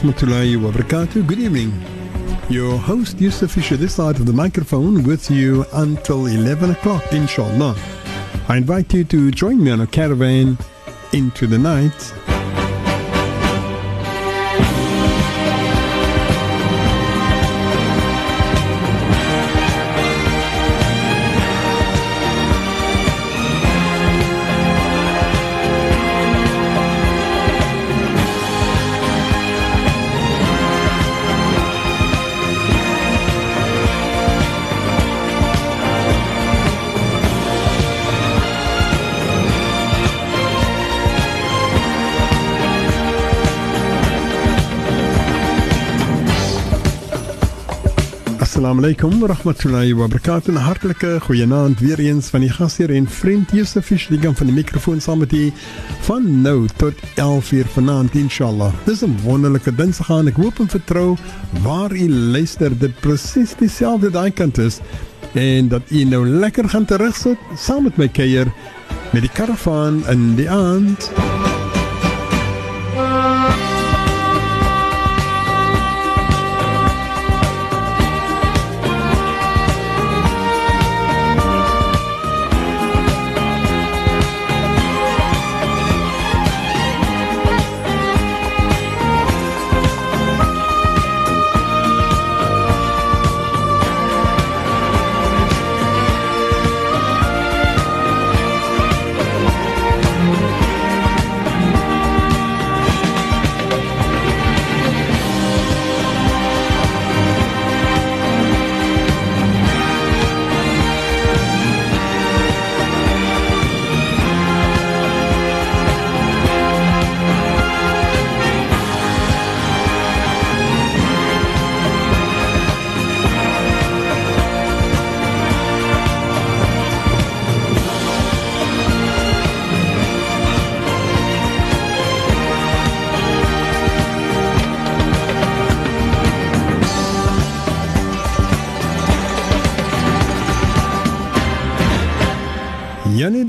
Rahmatullahi wa barakatuh. Good evening. Your host Yusuf Fisher this side of the microphone with you until 11 o'clock, inshallah. I invite you to join me on a caravan into the night Assalamu alaykum wa rahmatullahi wa barakatuh. Hartlike goeienaand weer eens van die gasheer en vriend Josef Fischligam van die mikrofoon saam met u van nou tot 11 uur vanaand inshallah. Dis 'n wonderlike dinsdag aan. Ek hoop en vertrou waar u luister dit presies dieselfde daai kant is en dat u nou lekker gaan terugsit saam met my kuier met die karavaan in die aand.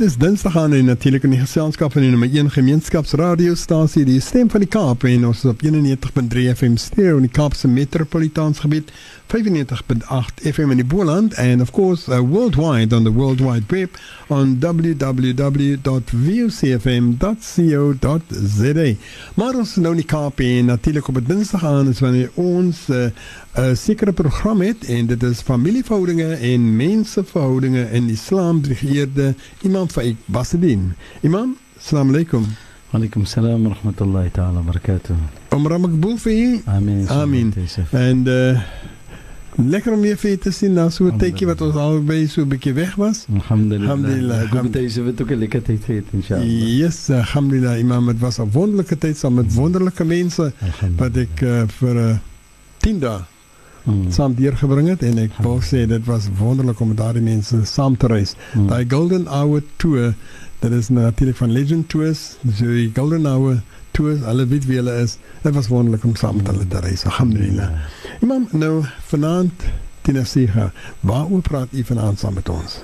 Dis Dinsdag aan en natuurlik in die geselskap van die nommer 1 gemeenskapsradiostasie, die stem van die Kaap en ons is op 91.3 FM stereo in die Kaapse metropolitaanse gebied, 95.8 FM in die Boland and of course uh, worldwide on the World Wide Web on www.vucfm.co.za. Maar ons is nou in die Kaap en natuurlik op Dinsdag aan is wanneer ons uh, 'n sekere program het en dit is familieverhoudinge en menseverhoudinge in Islam geëerde Imam Faik Basidin. Imam, assalamu alaykum. Alaikum salam wa rahmatullahi ta'ala wa barakatuh. Umrah makboel vir u. Amin. Amin. En uh lekker om weer vir u te sien na so 'n tydjie wat ons albei so 'n bietjie weg was. Alhamdulillah. Alhamdulillah. Ek hoop deze het ook 'n lekker tyd gehad inshallah. Yes, alhamdulillah Imam, dit was 'n wonderlike tyd saam met wonderlike mense wat ek uh, vir 'n uh, 10 dae Mm. saam deurgebring het en ek wil sê dit was wonderlik om met daardie mense saam te reis. Mm. Daai Golden Hour tour, dit is natuurlik van Legend Tours, so die Golden Hour tours, alle weet wie hulle is. Dit was wonderlik om saam met hulle te reis. Alhamdulillah. Imam, nou vanaand Tinasiha, waaroor praat u vanaand saam met ons?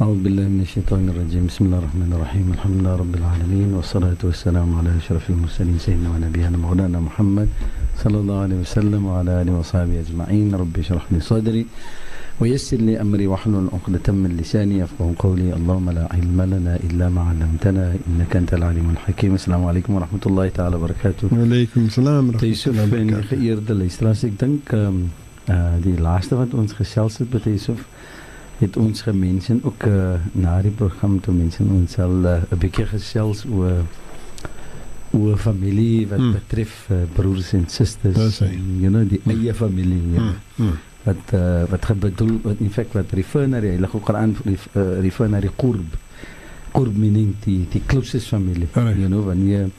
أعوذ بالله من الشيطان الرجيم بسم الله الرحمن الرحيم الحمد لله رب العالمين والصلاة والسلام على أشرف المرسلين سيدنا ونبينا مولانا محمد صلى الله عليه وسلم وعلى آله وصحبه أجمعين. رب اشرح لي صدري ويسر لي أمري واحلل عقدة من لساني يفقه قولي. اللهم لا علم لنا إلا ما علمتنا إنك أنت العليم الحكيم. السلام عليكم ورحمة الله تعالى وبركاته. Wa alaykum salaam. Yusuf en geëerde luisteraars, dink ehm um, uh, die laaste wat ons gesels het met Yusuf het ons gemensen ook uh, na die program toe mense ons sal 'n uh, bietjie gesels oor oor familie wat Hmm. betref uh, broers en susters Dis you know die Hmm. eie familie know, Hmm, hmm. wat uh, wat gebedoel wat in feite wat refer na die heilige Koran uh, refer na die qurb qurb meaning die die closest familie Correct. you know wanneer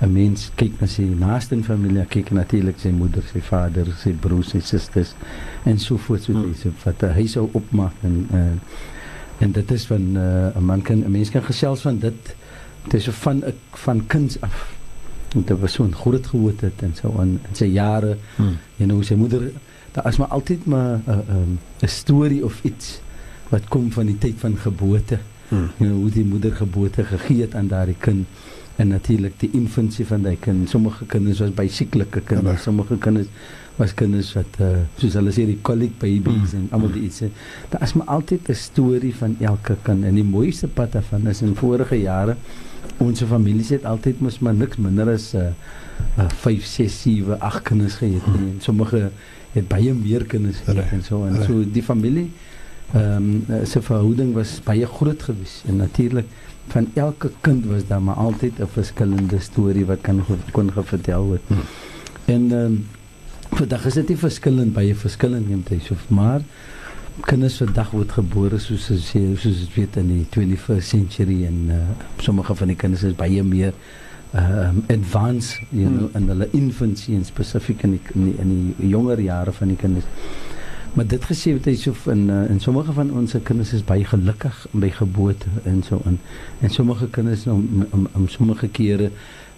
'n mens kyk na sy naaste familie, kyk natuurlik sy moeder, sy vader, sy broers, sy susters en so voort so Hmm. deze wat uh, hy sou opmaak en uh, en dit is van uh, 'n man kan 'n mens kan gesels van dit dit is so van ek van kinds af met 'n persoon groot geword het en so aan in sy jare Hmm. en hoe sy moeder daar is maar altyd maar 'n uh, 'n um, 'n storie of iets wat kom van die tyd van geboorte Hmm. know, hoe die moeder geboorte gegee het aan daardie kind en natuurlik die infansie van daai kind. Sommige kinders was by sieklike kinders, sommige kinders was kinders wat uh, soos hulle sê die colic babies mm. en almal die iets. Daar is maar altyd 'n storie van elke kind en die mooiste pad daarvan is in vorige jare ons families het altyd mos maar niks minder as uh, uh, 5, 6, 7, 8 kinders gehad nie. En sommige het baie meer kinders gehad en so en so die familie ehm um, se verhouding was baie groot geweest en natuurlik van elke kind was daar maar altyd 'n verskillende storie wat kan kon vertel word. Hmm. En ehm um, vandag is dit nie verskillend baie verskillend neem dit so maar kinders vandag word gebore soos as jy soos dit weet in die 21st century en uh, sommige van die kinders is baie meer um, advanced you know hmm. in hulle infancy en spesifiek in die, in die in die jonger jare van die kinders. Maar dit gesê het hy so in uh, in sommige van ons kinders is baie gelukkig by geboorte en so in en sommige kinders om om, om sommige kere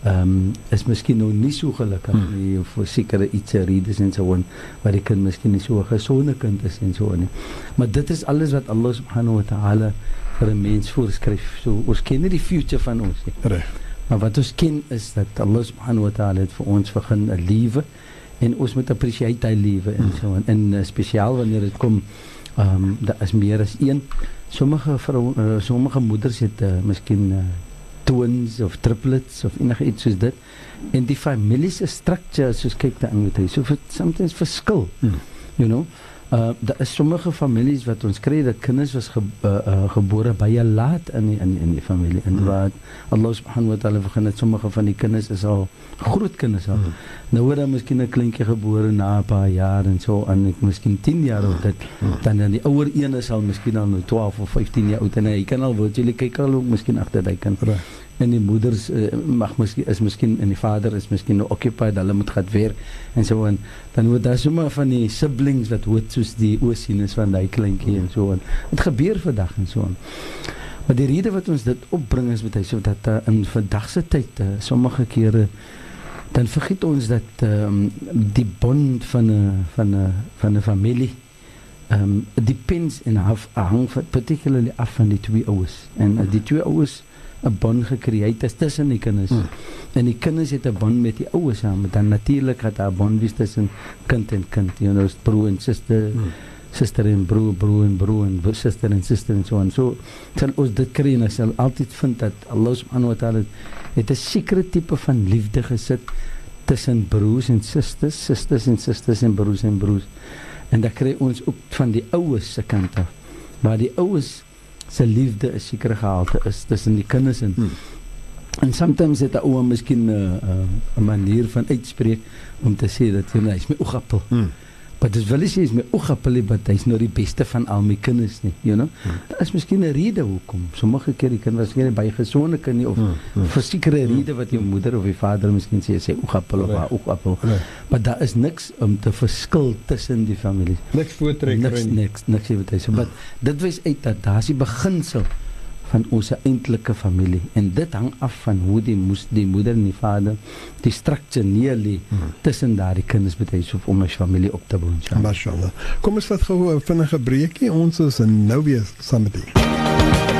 ehm um, is miskien nog nie so gelukkig hmm. nie vir sekere iets redes en so on waar die kind miskien nie so 'n gesonde kind is en so on nie. Maar dit is alles wat Allah subhanahu wa ta'ala vir 'n mens voorskryf. So ons ken nie die future van ons nie. Reg. Maar wat ons ken is dat Allah subhanahu wa ta'ala het vir ons begin 'n lewe en ons moet appreciate hy lewe en so en, en uh, spesiaal wanneer dit kom ehm um, daar is meer as een sommige vrou uh, sommige moeders het uh, miskien uh, twins of triplets of enige iets soos dit en die familie se structure soos kyk daai met hy so vir sometimes verskil hmm. you know Uh daar is sommige families wat ons kry dat kinders was ge, uh, uh, gebore baie laat in die, in in die familie en mm. wat Allah subhanahu wa ta'ala begin het sommige van die kinders is al groot kinders al. Mm. Nou word daar miskien 'n kleintjie gebore na 'n paar jaar en so en ek miskien 10 jaar of dit mm. dan dan die ouer een is al miskien al nou 12 of 15 jaar oud en hy kan al word jy kyk al ook miskien agter daai kind. Right en die moeders uh, mag miskien is miskien en die vader is miskien nou occupied hulle moet gaan werk en so en dan word daar sommer van die siblings wat hoort soos die oosienes van daai kleintjie en so en dit gebeur vandag en so en maar die rede wat ons dit opbring is met hy so dat uh, in vandag se tyd uh, sommige kere dan vergiet ons dat um, die bond van 'n van 'n van 'n familie um, depends in half hang particularly af van die twee ouers. En uh, die twee ouers 'n band gekreë het tussen die kinders. Hmm. En die kinders het 'n band met die ouers saam. Dan natuurlik het daar 'n band wees tussen kind en kind, you know, broer en suster. Hmm. Suster en broer, broer en broer en suster en suster en so en so. Dan ons dit kry en sal altyd vind dat Allah subhanahu wa ta'ala het 'n sekere tipe van liefde gesit tussen broers en susters, susters en susters en broers en broers. En dan kry ons ook van die ouers se kant af. Maar die ouers se liefde 'n sekere gehalte is tussen die kinders en hmm. en sometimes het 'n ouma miskien 'n uh, 'n manier van uitspreek om te sê dat jy nou is my oogappel. Hmm. Maar dit wil sê is my oogappel wat hy's nou die beste van al my kinders nie, you know. Hmm. Daar is miskien 'n rede hoekom. Sommige keer die kinders was nie baie gesonde kind nie of hmm. hmm. vir sekere rede wat jou moeder of die vader miskien sê sê oogappel of haar oogappel. Maar daar is niks om te verskil tussen die families. Niks voortrek niks, niks niks wat hy sê. Maar dit wys uit dat daar is die beginsel van ons eintlike familie en dit hang af van hoe die moes die moeder en die vader die struktuur neerlê hmm. tussen daardie kinders met so om 'n familie op te bou. Mashallah. Kom ons vat gou 'n vinnige breekie. Ons is nou weer saam met u.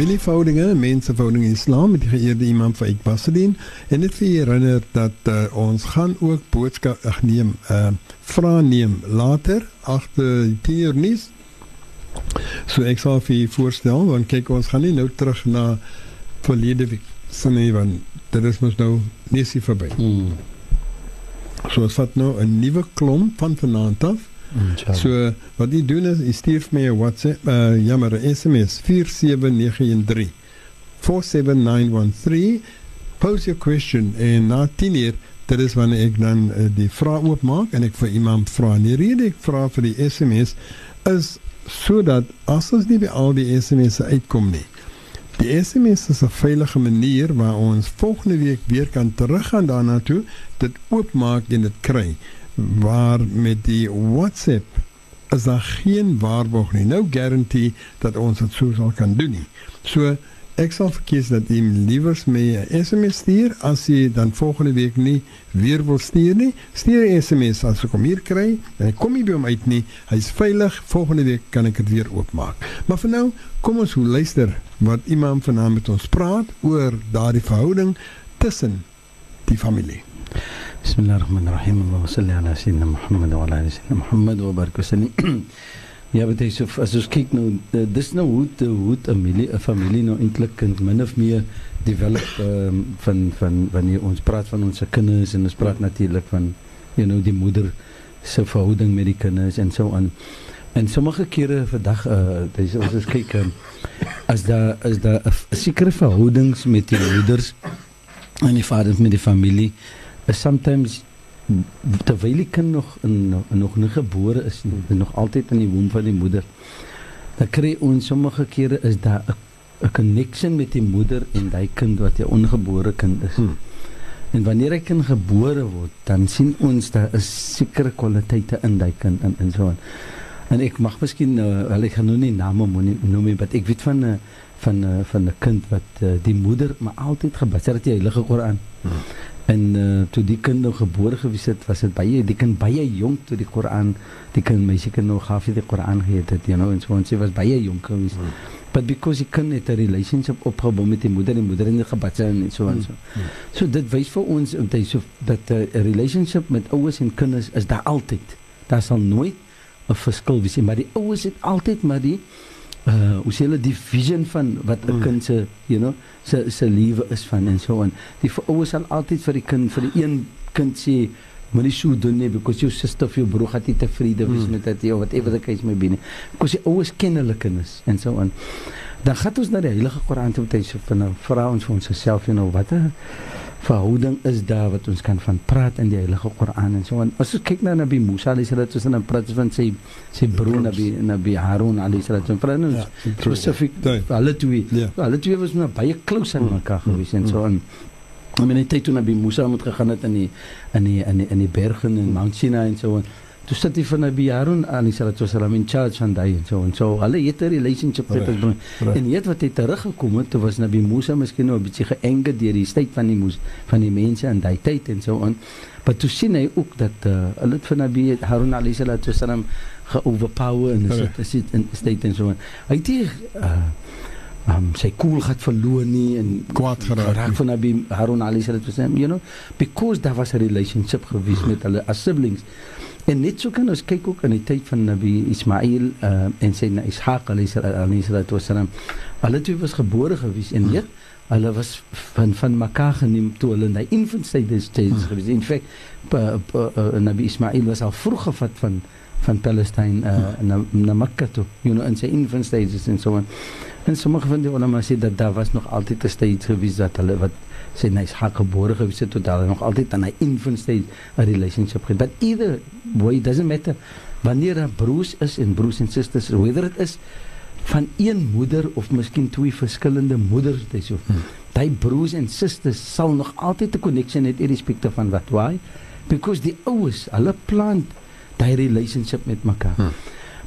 familieverhoudinge, menseverhoudinge in Islam met die geëerde imam van Ikbasedin en dit herinner dat uh, ons gaan ook boodskap ag neem, uh vra neem later agter die tier nuus. So ek sal vir voorstel, want kyk ons gaan nie nou terug na verlede week sien want dit is mos nou nie se verby. Hmm. So ons vat nou 'n nuwe klomp van vanaand af Mm, so wat jy doen is jy stuur my 'n WhatsApp, uh, jammer, SMS 47913 47913 post your question en na 10 uur dit is wanneer ek dan uh, die vraag oopmaak en ek vir iemand vra. Die rede ek vra vir die SMS is sodat as ons nie by al die SMS'e uitkom nie. Die SMS is 'n veilige manier waar ons volgende week weer kan teruggaan daarna toe, dit oopmaak en dit kry waar met die WhatsApp is daar geen waarborg nie. Nou garandeer dat ons dit sou sal kan doen nie. So Ek sal verkies dat jy liewers my 'n SMS stuur as jy dan volgende week nie weer wil stuur nie. Stuur 'n SMS as ek hom hier kry en ek kom nie by hom uit nie. Hy's veilig. Volgende week kan ek dit weer oopmaak. Maar vir nou, kom ons luister wat Imam vanaand met ons praat oor daardie verhouding tussen die familie. Bismillahirrahmanirrahim. Allahumma salli ala sayyidina Muhammad wa ala ali sayyidina Muhammad wa barik wasallim. Ja, wat is of as ons kyk nou dis nou hoe te, hoe 'n familie 'n familie nou eintlik kind min of meer develop um, van van wanneer ons praat van ons kinders en ons praat natuurlik van you know die moeder se verhouding met die kinders en so aan. En sommige kere vandag uh dis ons is kyk um, as daar is daar 'n sekere verhoudings met die moeders en die vaders met die familie is sometimes terwyl die kind nog in, nog nie gebore is nie, is nog altyd in die womb van die moeder. Dan kry ons sommige kere is daar 'n connection met die moeder en daai kind wat 'n ongebore kind is. Hmm. En wanneer 'n kind gebore word, dan sien ons daar is sekere kwaliteite in daai kind en en so aan. En ek mag miskien uh, wel ek gaan nou nie name noem nie, maar ek weet van 'n uh, van uh, van 'n kind wat uh, die moeder maar altyd gebaseer het die Heilige Koran. Hmm. En uh, toe die kind nou gebore gewees het, was dit baie die kind baie jonk toe die Koran, die kind meisie kind nog half die Koran gehet het, you know, en so en sy was baie jonk gewees. Mm. But because die kind het 'n relationship opgebou met die moeder en die moeder het gebad en so en so. Mm. So dit wys vir ons om te so dat 'n uh, relationship met ouers en kinders is daar altyd. Daar sal nooit 'n verskil wees nie, maar die ouers het altyd maar die uh hoe sê hulle die vision van wat 'n mm. kind se you know se se lewe is van en so aan. Die ouers sal altyd vir die kind vir die een kind sê moenie so doen nie because your sister of your broer het nie tevrede wees mm. met dit of whatever the case may be nie. Because die ouers ken hulle kinders en so aan. Dan gaan ons na die Heilige Koran toe en sê vir nou vra ons vir onsself you know watter verhouding is daar wat ons kan van praat in die Heilige Koran en so en as ons kyk na Nabi Musa alayhi salatu wasallam praat van sy sy broer Nabi Nabi Harun alayhi salatu wasallam ja, spesifiek hulle twee ja. hulle twee was nou baie close aan mekaar mm, gewees en so en I mean, hy het toe Nabi Musa moet gegaan het in die in die in die in die berge in Mount Sinai en so en toe sit van Nabi Harun alayhi salatu wasallam in charge van daai en so en so hulle het 'n relationship met ons bring en weet wat het teruggekom het toe was Nabi Musa miskien nou 'n bietjie geënge deur die tyd van die moes van die mense in daai tyd en so en maar toe sien hy ook dat uh, hulle van Nabi Harun alayhi salatu wasallam geoverpower en dit is dit in state en so en hy het hier uh, um, sy koel gehad verloor nie en kwaad geraak van Nabi Harun alayhi salatu wasallam you know? Because there was a relationship gewees met hulle as siblings En net so kan ons kyk ook in die tyd van Nabi Ismail uh, en sy na Ishaq alayhi salatu wasalam. Hulle twee was gebore gewees en weet hulle was van van Makkah geneem toe hulle in die infant stage stage gewees. In feite uh, Nabi Ismail was al vroeg gevat van van Palestine uh, na na Makkah toe, you know, in sy infant stages en so on. En sommige van die ulama sê dat daar was nog altyd 'n stage gewees dat hulle wat hy is haar gebore gewees het tot hulle nog altyd aan 'n infant stage 'n relationship gehad. But either way it doesn't matter wanneer 'n broers is en broers en susters whether it is van een moeder of miskien twee verskillende moeders dis so. Hmm. Daai broers en susters sal nog altyd 'n connection hê irrespectief van wat why because die ouers hulle plant daai relationship met mekaar. Hmm.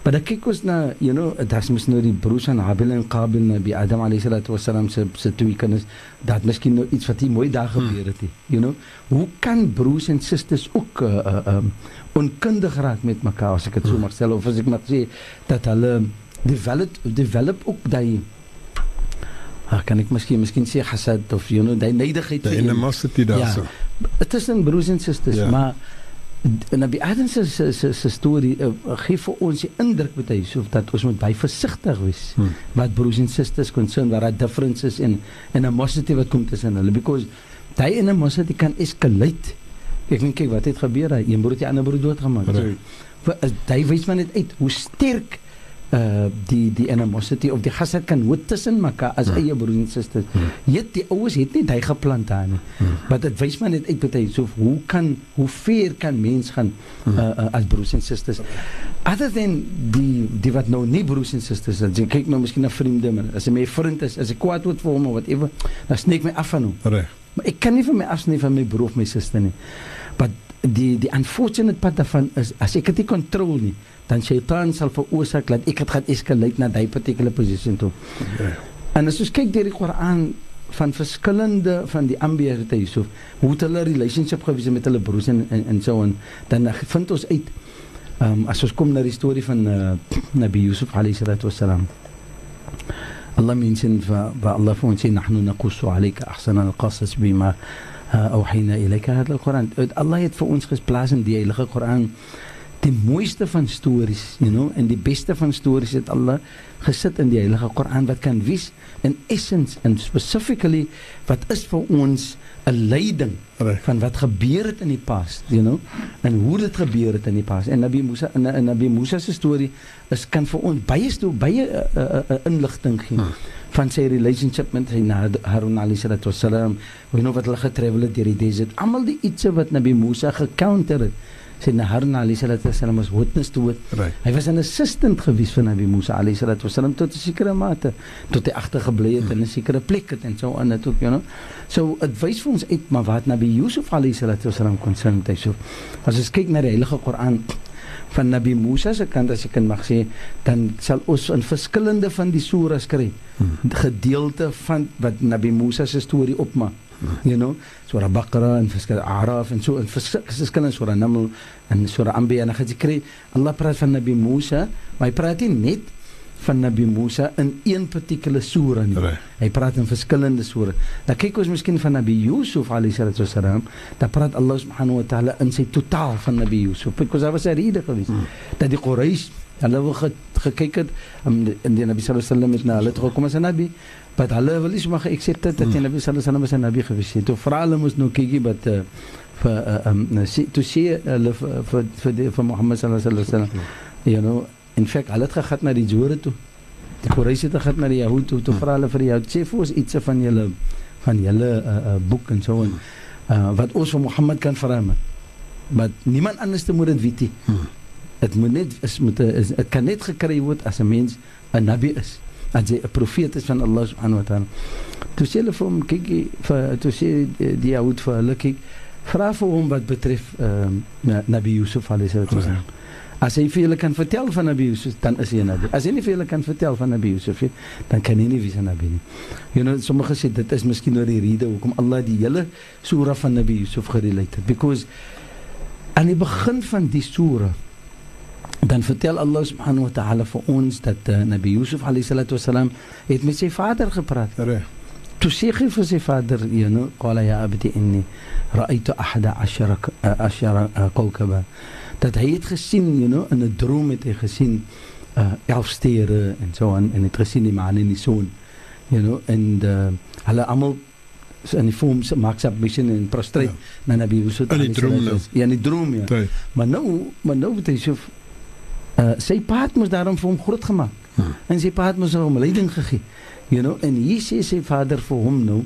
Maar dan kyk ons na, you know, daar's mos nou die broers van Habil en Qabil nabi Adam alayhi salatu wasalam se se twee kinders. Dat miskien nou iets wat hier mooi daar gebeur het, you know. Hoe kan broers en susters ook uh uh um, onkundig raak met mekaar as ek dit so mag sê of as ek mag sê dat hulle develop develop ook daai Ag kan ek miskien miskien sê hasad of you know daai neidigheid 'n massity daarso. Ja, dit is 'n broers en susters, ja. maar Nabi Adam se se se se storie uh, gee vir ons die indruk met hy so dat ons moet baie versigtig wees. Hmm. wat broers en susters concern waar daar differences in en 'n mosity wat kom tussen hulle. Because daai in 'n mosity kan escalate. Ek dink kyk wat het gebeur? Hy een broer het die ander broer doodgemaak. Right. so hy wys maar net uit hoe sterk uh die die animosity of die hasad kan hoe tussen mekaar as hmm. eie broers en susters. Hmm. Jy die ouers het nie hy geplant daar nie. Hmm. Maar dit wys maar net uit hy so hoe kan hoe ver kan mens gaan hmm. uh, uh, as broers en susters. Other than die die wat nou nie broers en susters is, jy kyk nou miskien na vriende man. As hy my vriend is, as ek kwaad word vir hom of whatever, dan sneek my af van hom. Reg. Maar ek kan nie vir my afsny van my broer of my suster nie. But die die unfortunate part daarvan is as ek dit nie kontrol nie dan Satan sal veroorsaak dat ek dit gaan escalate na daai particular position toe. Okay. En as ons kyk deur die Koran van verskillende van die aanbidders te Yusuf, hoe het hulle relationship gewees met hulle broers en en, en so en dan vind ons uit um, as ons kom na die storie van uh, Nabi Yusuf alayhi salatu wassalam. Allah mention فالله فونسي نحن نقص عليك أحسن القصص بما أوحينا إليك هذا القرآن الله het vir ons gesplaas in die heilige Koran die mooiste van stories, you know, en die beste van stories het Allah gesit in die heilige Koran wat kan wys in essence en specifically wat is vir ons 'n leiding van wat gebeur het in die past, you know, en hoe dit gebeur het in die past. En Nabi Musa en, en Nabi Musa se storie is kan vir ons baie sto baie uh, uh, uh, inligting gee Hmm. van sy relationship met sy Harun alayhi salatu wasalam. We know wat hulle getravel het deur die desert. Almal die ietsie wat Nabi Musa gecounter het. Sy na Harun alayhi salatu wasalam was witness to it. Reg. Hy was 'n assistant gewees van Nabi Musa alayhi salatu wasalam tot 'n sekere mate tot hy agtergebly het in 'n sekere plek het en so aan dit ook, you know. So dit wys vir ons uit maar wat Nabi Yusuf alayhi salatu wasalam konsern het. So as ons kyk na die heilige Koran van Nabi Musa se kant as ek kan mag sê, dan sal ons in verskillende van die suras kry Hmm. gedeelte van wat Nabi Musa se storie opmaak. You know, surah Baqarah en verskillende Araf en so en vers- verskillende surah Naml en surah Anbiya en dan gaan jy kry Allah praat van Nabi Musa, maar hy praat nie net van Nabi Musa in een particular surah nie. Hy praat in verskillende surah. Dan kyk ons miskien van Nabi Yusuf alayhi salatu wasalam, dan praat Allah subhanahu wa ta'ala in sy totaal van Nabi Yusuf. Because daar was 'n rede geweest Hmm. dat die Quraysh hulle wou ge, gekyk het um, in die Nabi sallallahu alaihi wasallam met na hulle toe kom as 'n nabi, maar hulle wil nie sommer geaccept het dat die Hmm. Nabi sallallahu alaihi wasallam 'n nabi gewees het. Toe vra hulle mos nou kykie wat uh, vir uh, um, toe sê hulle vir vir vir Mohammed sallallahu alaihi wasallam, you know, in feite hulle het gegaan na die Jode toe. Die Quraysh het gegaan na die Jahud toe. Toe Hmm. vra hulle vir die Jahud, sê vir ons iets van julle van julle uh, uh, boek en so en uh, wat ons van Mohammed kan verander. Maar niemand anders te moet dit weet nie. Hmm. Dit moet net is moet 'n- dit kan net gekry word as 'n mens 'n nabi is. As jy 'n profeet is van Allah subhanahu wa taala. Toe sê hulle vir hom kyk jy, vir toe sê die, Jood vir hulle kyk vra vir hom wat betref ehm uh, Nabi Yusuf alayhi wasallam. As hy vir julle kan vertel van Nabi Yusuf, dan is hy 'n nabi. As hy nie vir julle kan vertel van Nabi Yusuf nie, dan kan hy nie wees 'n nabi nie. You know, sommige sê dit is miskien oor die rede hoekom Allah die hele surah van Nabi Yusuf gerelate het because aan die begin van die surah dan vertel Allah subhanahu wa ta'ala vir ons dat uh, Nabi Yusuf alayhi salatu wasalam het met sy vader gepraat. Reg. Toe sê hy vir sy vader, you know, qala ya abdi inni ra'aytu ahada ashara uh, ashara uh, kawkaba. Dat hy het gesien, you know, in 'n droom het hy gesien uh, elf sterre en so aan en het gesien die maan en die son. You know, en uh, hulle almal so in die vorm maak submission en prostrate Ja. na Nabi Yusuf. In die droom nou. Ja, in die droom ja. Maar nou, maar nou het hy so uh, sy paat moes daarom vir hom groot gemaak. Hmm. En sy paat moes hom leiding gegee. You know, en hier sê sy vader vir hom nou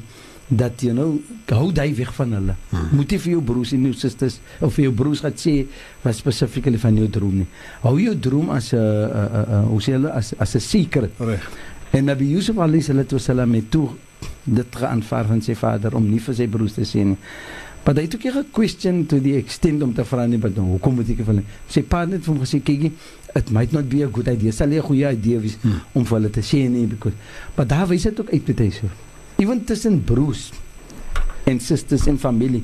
dat you know, hou jy weg van hulle. Hmm. Moet nie vir jou broers en jou susters of vir jou broers gaan sê wat spesifiek van jou droom nie. Hou jou droom as 'n hoe sê hulle as as 'n secret. Reg. En Nabi Yusuf alayhi salatu wasalam het toe dit geaanvaar van sy vader om nie vir sy broers te sê nie. Maar hy het ook nie question to the extent om te vra nie, maar nou, hoekom moet ek vir hulle? Sy pa het net vir hom gesê, kyk, it might not be a good idea. Sal nie 'n goeie idee wees Hmm. om vir hulle te sê nie because maar daar wys dit ook uit hy so. Ewen tussen broers en susters en familie.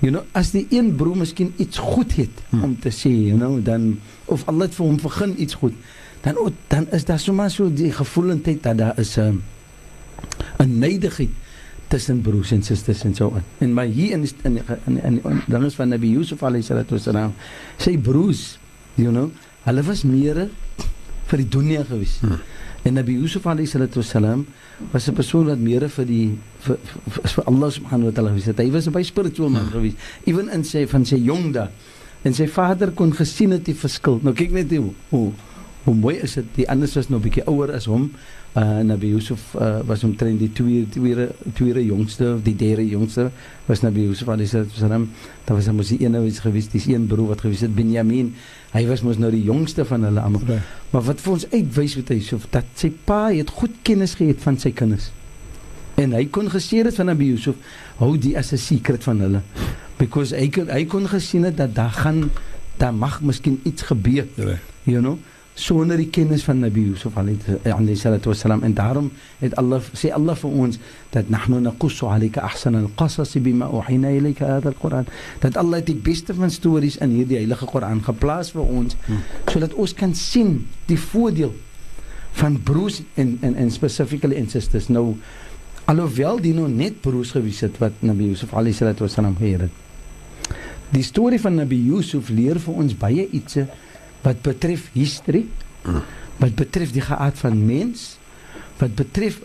You know, as die een broer miskien iets goed het Hmm. om te sê, you know, dan of Allah het vir hom begin iets goed, dan o, dan is daar sommer so die gevoelendheid dat daar is 'n um, 'n neidigheid tussen broers en susters en so aan. En maar hier in in in in die- dan is van Nabi Yusuf alayhi salatu wasalam, sy broers, you know, hulle was meer vir die dunia gewees. Hmm. En Nabi Yusuf alayhi salatu wasalam was 'n persoon wat meer vir die vir, vir, vir Allah subhanahu wa taala gewees het. Hy was 'n baie spirituele man gewees, ewen in sy van sy jong dae. En sy vader kon gesien het die verskil. Nou kyk net hoe hoe, hoe mooi is dit. Die anders was nou 'n bietjie ouer as hom. Uh Nabi Yusuf uh, was omtrent die tweede tweede tweede jongste of die derde jongste was Nabi Yusuf alayhi wasalam. Daar was mos die ene was gewees, dis een broer wat gewees het Benjamin. Hy was mos nou die jongste van hulle almal. Reg. Maar wat vir ons uitwys met hy so dat sy pa het goed kennis gehad van sy kinders. En hy kon gesê het van Nabi Yusuf, hou die as 'n secret van hulle. Because hy kon hy kon gesien het dat daar gaan daar mag miskien iets gebeur, Reg. you know. Sonder die kennis van Nabi Yusuf alayhi salatu wasalam en daarom het Allah sê Allah vir ons dat nahnu naqussu alayka ahsana al-qasas bima uhina ilayka hadha al-Quran. Dat Allah die beste van stories in hierdie heilige Koran geplaas vir ons hmm. sodat ons kan sien die voordeel van broers en en en specifically en sisters. Nou alhoewel die nou net broers gewees het wat Nabi Yusuf alayhi salatu wasalam geheer het die storie van Nabi Yusuf leer vir ons baie ietsie wat betref history, wat betref die geaard van mens, wat betref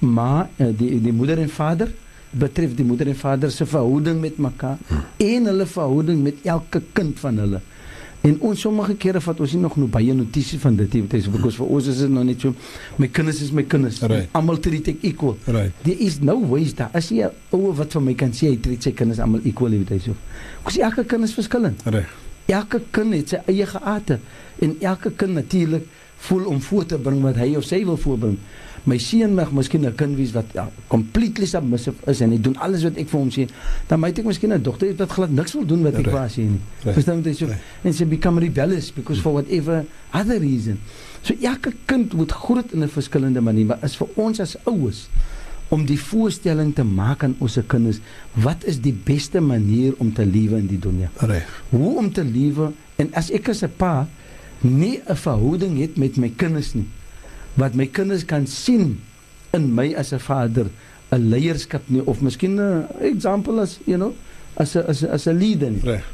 ma eh, die die moeder en vader, betref die moeder en vader se verhouding met mekaar en hulle verhouding met elke kind van hulle. En ons sommige kere vat ons nie nog nou baie notisies van dit nie, want dit is vir ons is dit nog net so my kinders is my kinders. Right. Almal treat ek equal. Right. There is no ways daar as jy ou wat vir my kan sê hy treat sy kinders almal equal, weet jy so. Ons elke kind is verskillend. Reg. Elke kind het sy eie geate en elke kind natuurlik voel om voor te bring wat hy of sy wil voorbring. My seun mag miskien 'n kind wees wat ja, completely submissive is en hy doen alles wat ek vir hom sê. Dan moet ek miskien 'n dogter hê wat glad niks wil doen wat ek vir haar sê nie. Verstaan jy so? En sy become rebellious because for whatever other reason. So elke kind moet groot in 'n verskillende manier, maar is vir ons as ouers om die voorstelling te maak aan ons kinders wat is die beste manier om te lewe in die dunia. Reg. Hoe om te lewe en as ek as 'n pa nie 'n verhouding het met my kinders nie wat my kinders kan sien in my as 'n vader 'n leierskap nie of miskien 'n example as you know as 'n as 'n as 'n leader nie. Reg.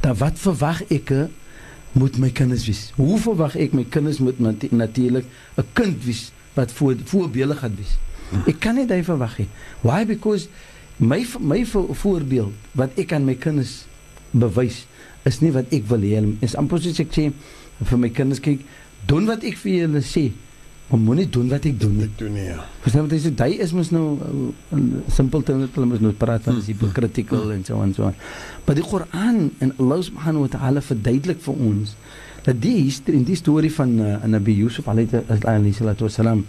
Dan wat verwag ek moet my kinders wees? Hoe verwag ek my kinders moet natuurlik 'n kind wees wat voor voorbeeldig gaan wees? Ek kan nie dit verwag nie. Why because my my voorbeeld wat ek aan my kinders bewys is nie wat ek wil hê is amper soos ek sê vir my kinders kyk doen wat ek vir julle sê maar moenie doen wat ek doen nie. Ek doen nie. Ja. Verstaan wat jy sê? Hy is mos nou uh, simpel te net hulle mos nou praat van is hypocritical en so en so. Maar die Koran en Allah subhanahu wa ta'ala verduidelik vir ons dat die history, die storie van uh, Nabi Yusuf alayhi salatu wasalam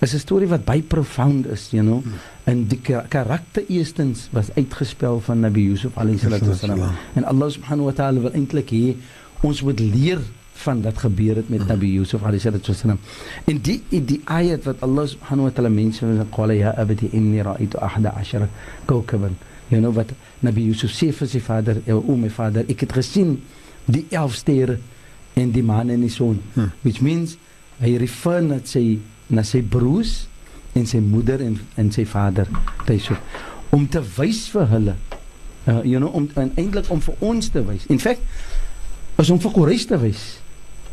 is 'n storie wat baie profound is, you know. En die karakter eerstens was uitgespel van Nabi Yusuf alayhi salatu wasalam. En Allah subhanahu wa ta'ala wil eintlik hê ons moet leer van wat gebeur het met. Nabi Yusuf alayhi salatu wasalam. En die die ayat wat Allah subhanahu wa ta'ala mense in qala ya abati inni ra'aytu ahada ashara kawkaban. You know wat Nabi Yusuf sê vir sy vader, o my vader, ek het gesien die 11 sterre en die maan en die son. Hmm. Which means hy refer na sy na sy broers en sy moeder en en sy vader Yusuf om te wys vir hulle uh, you know om eintlik om vir ons te wys. In feite as om vir Quraysh te wys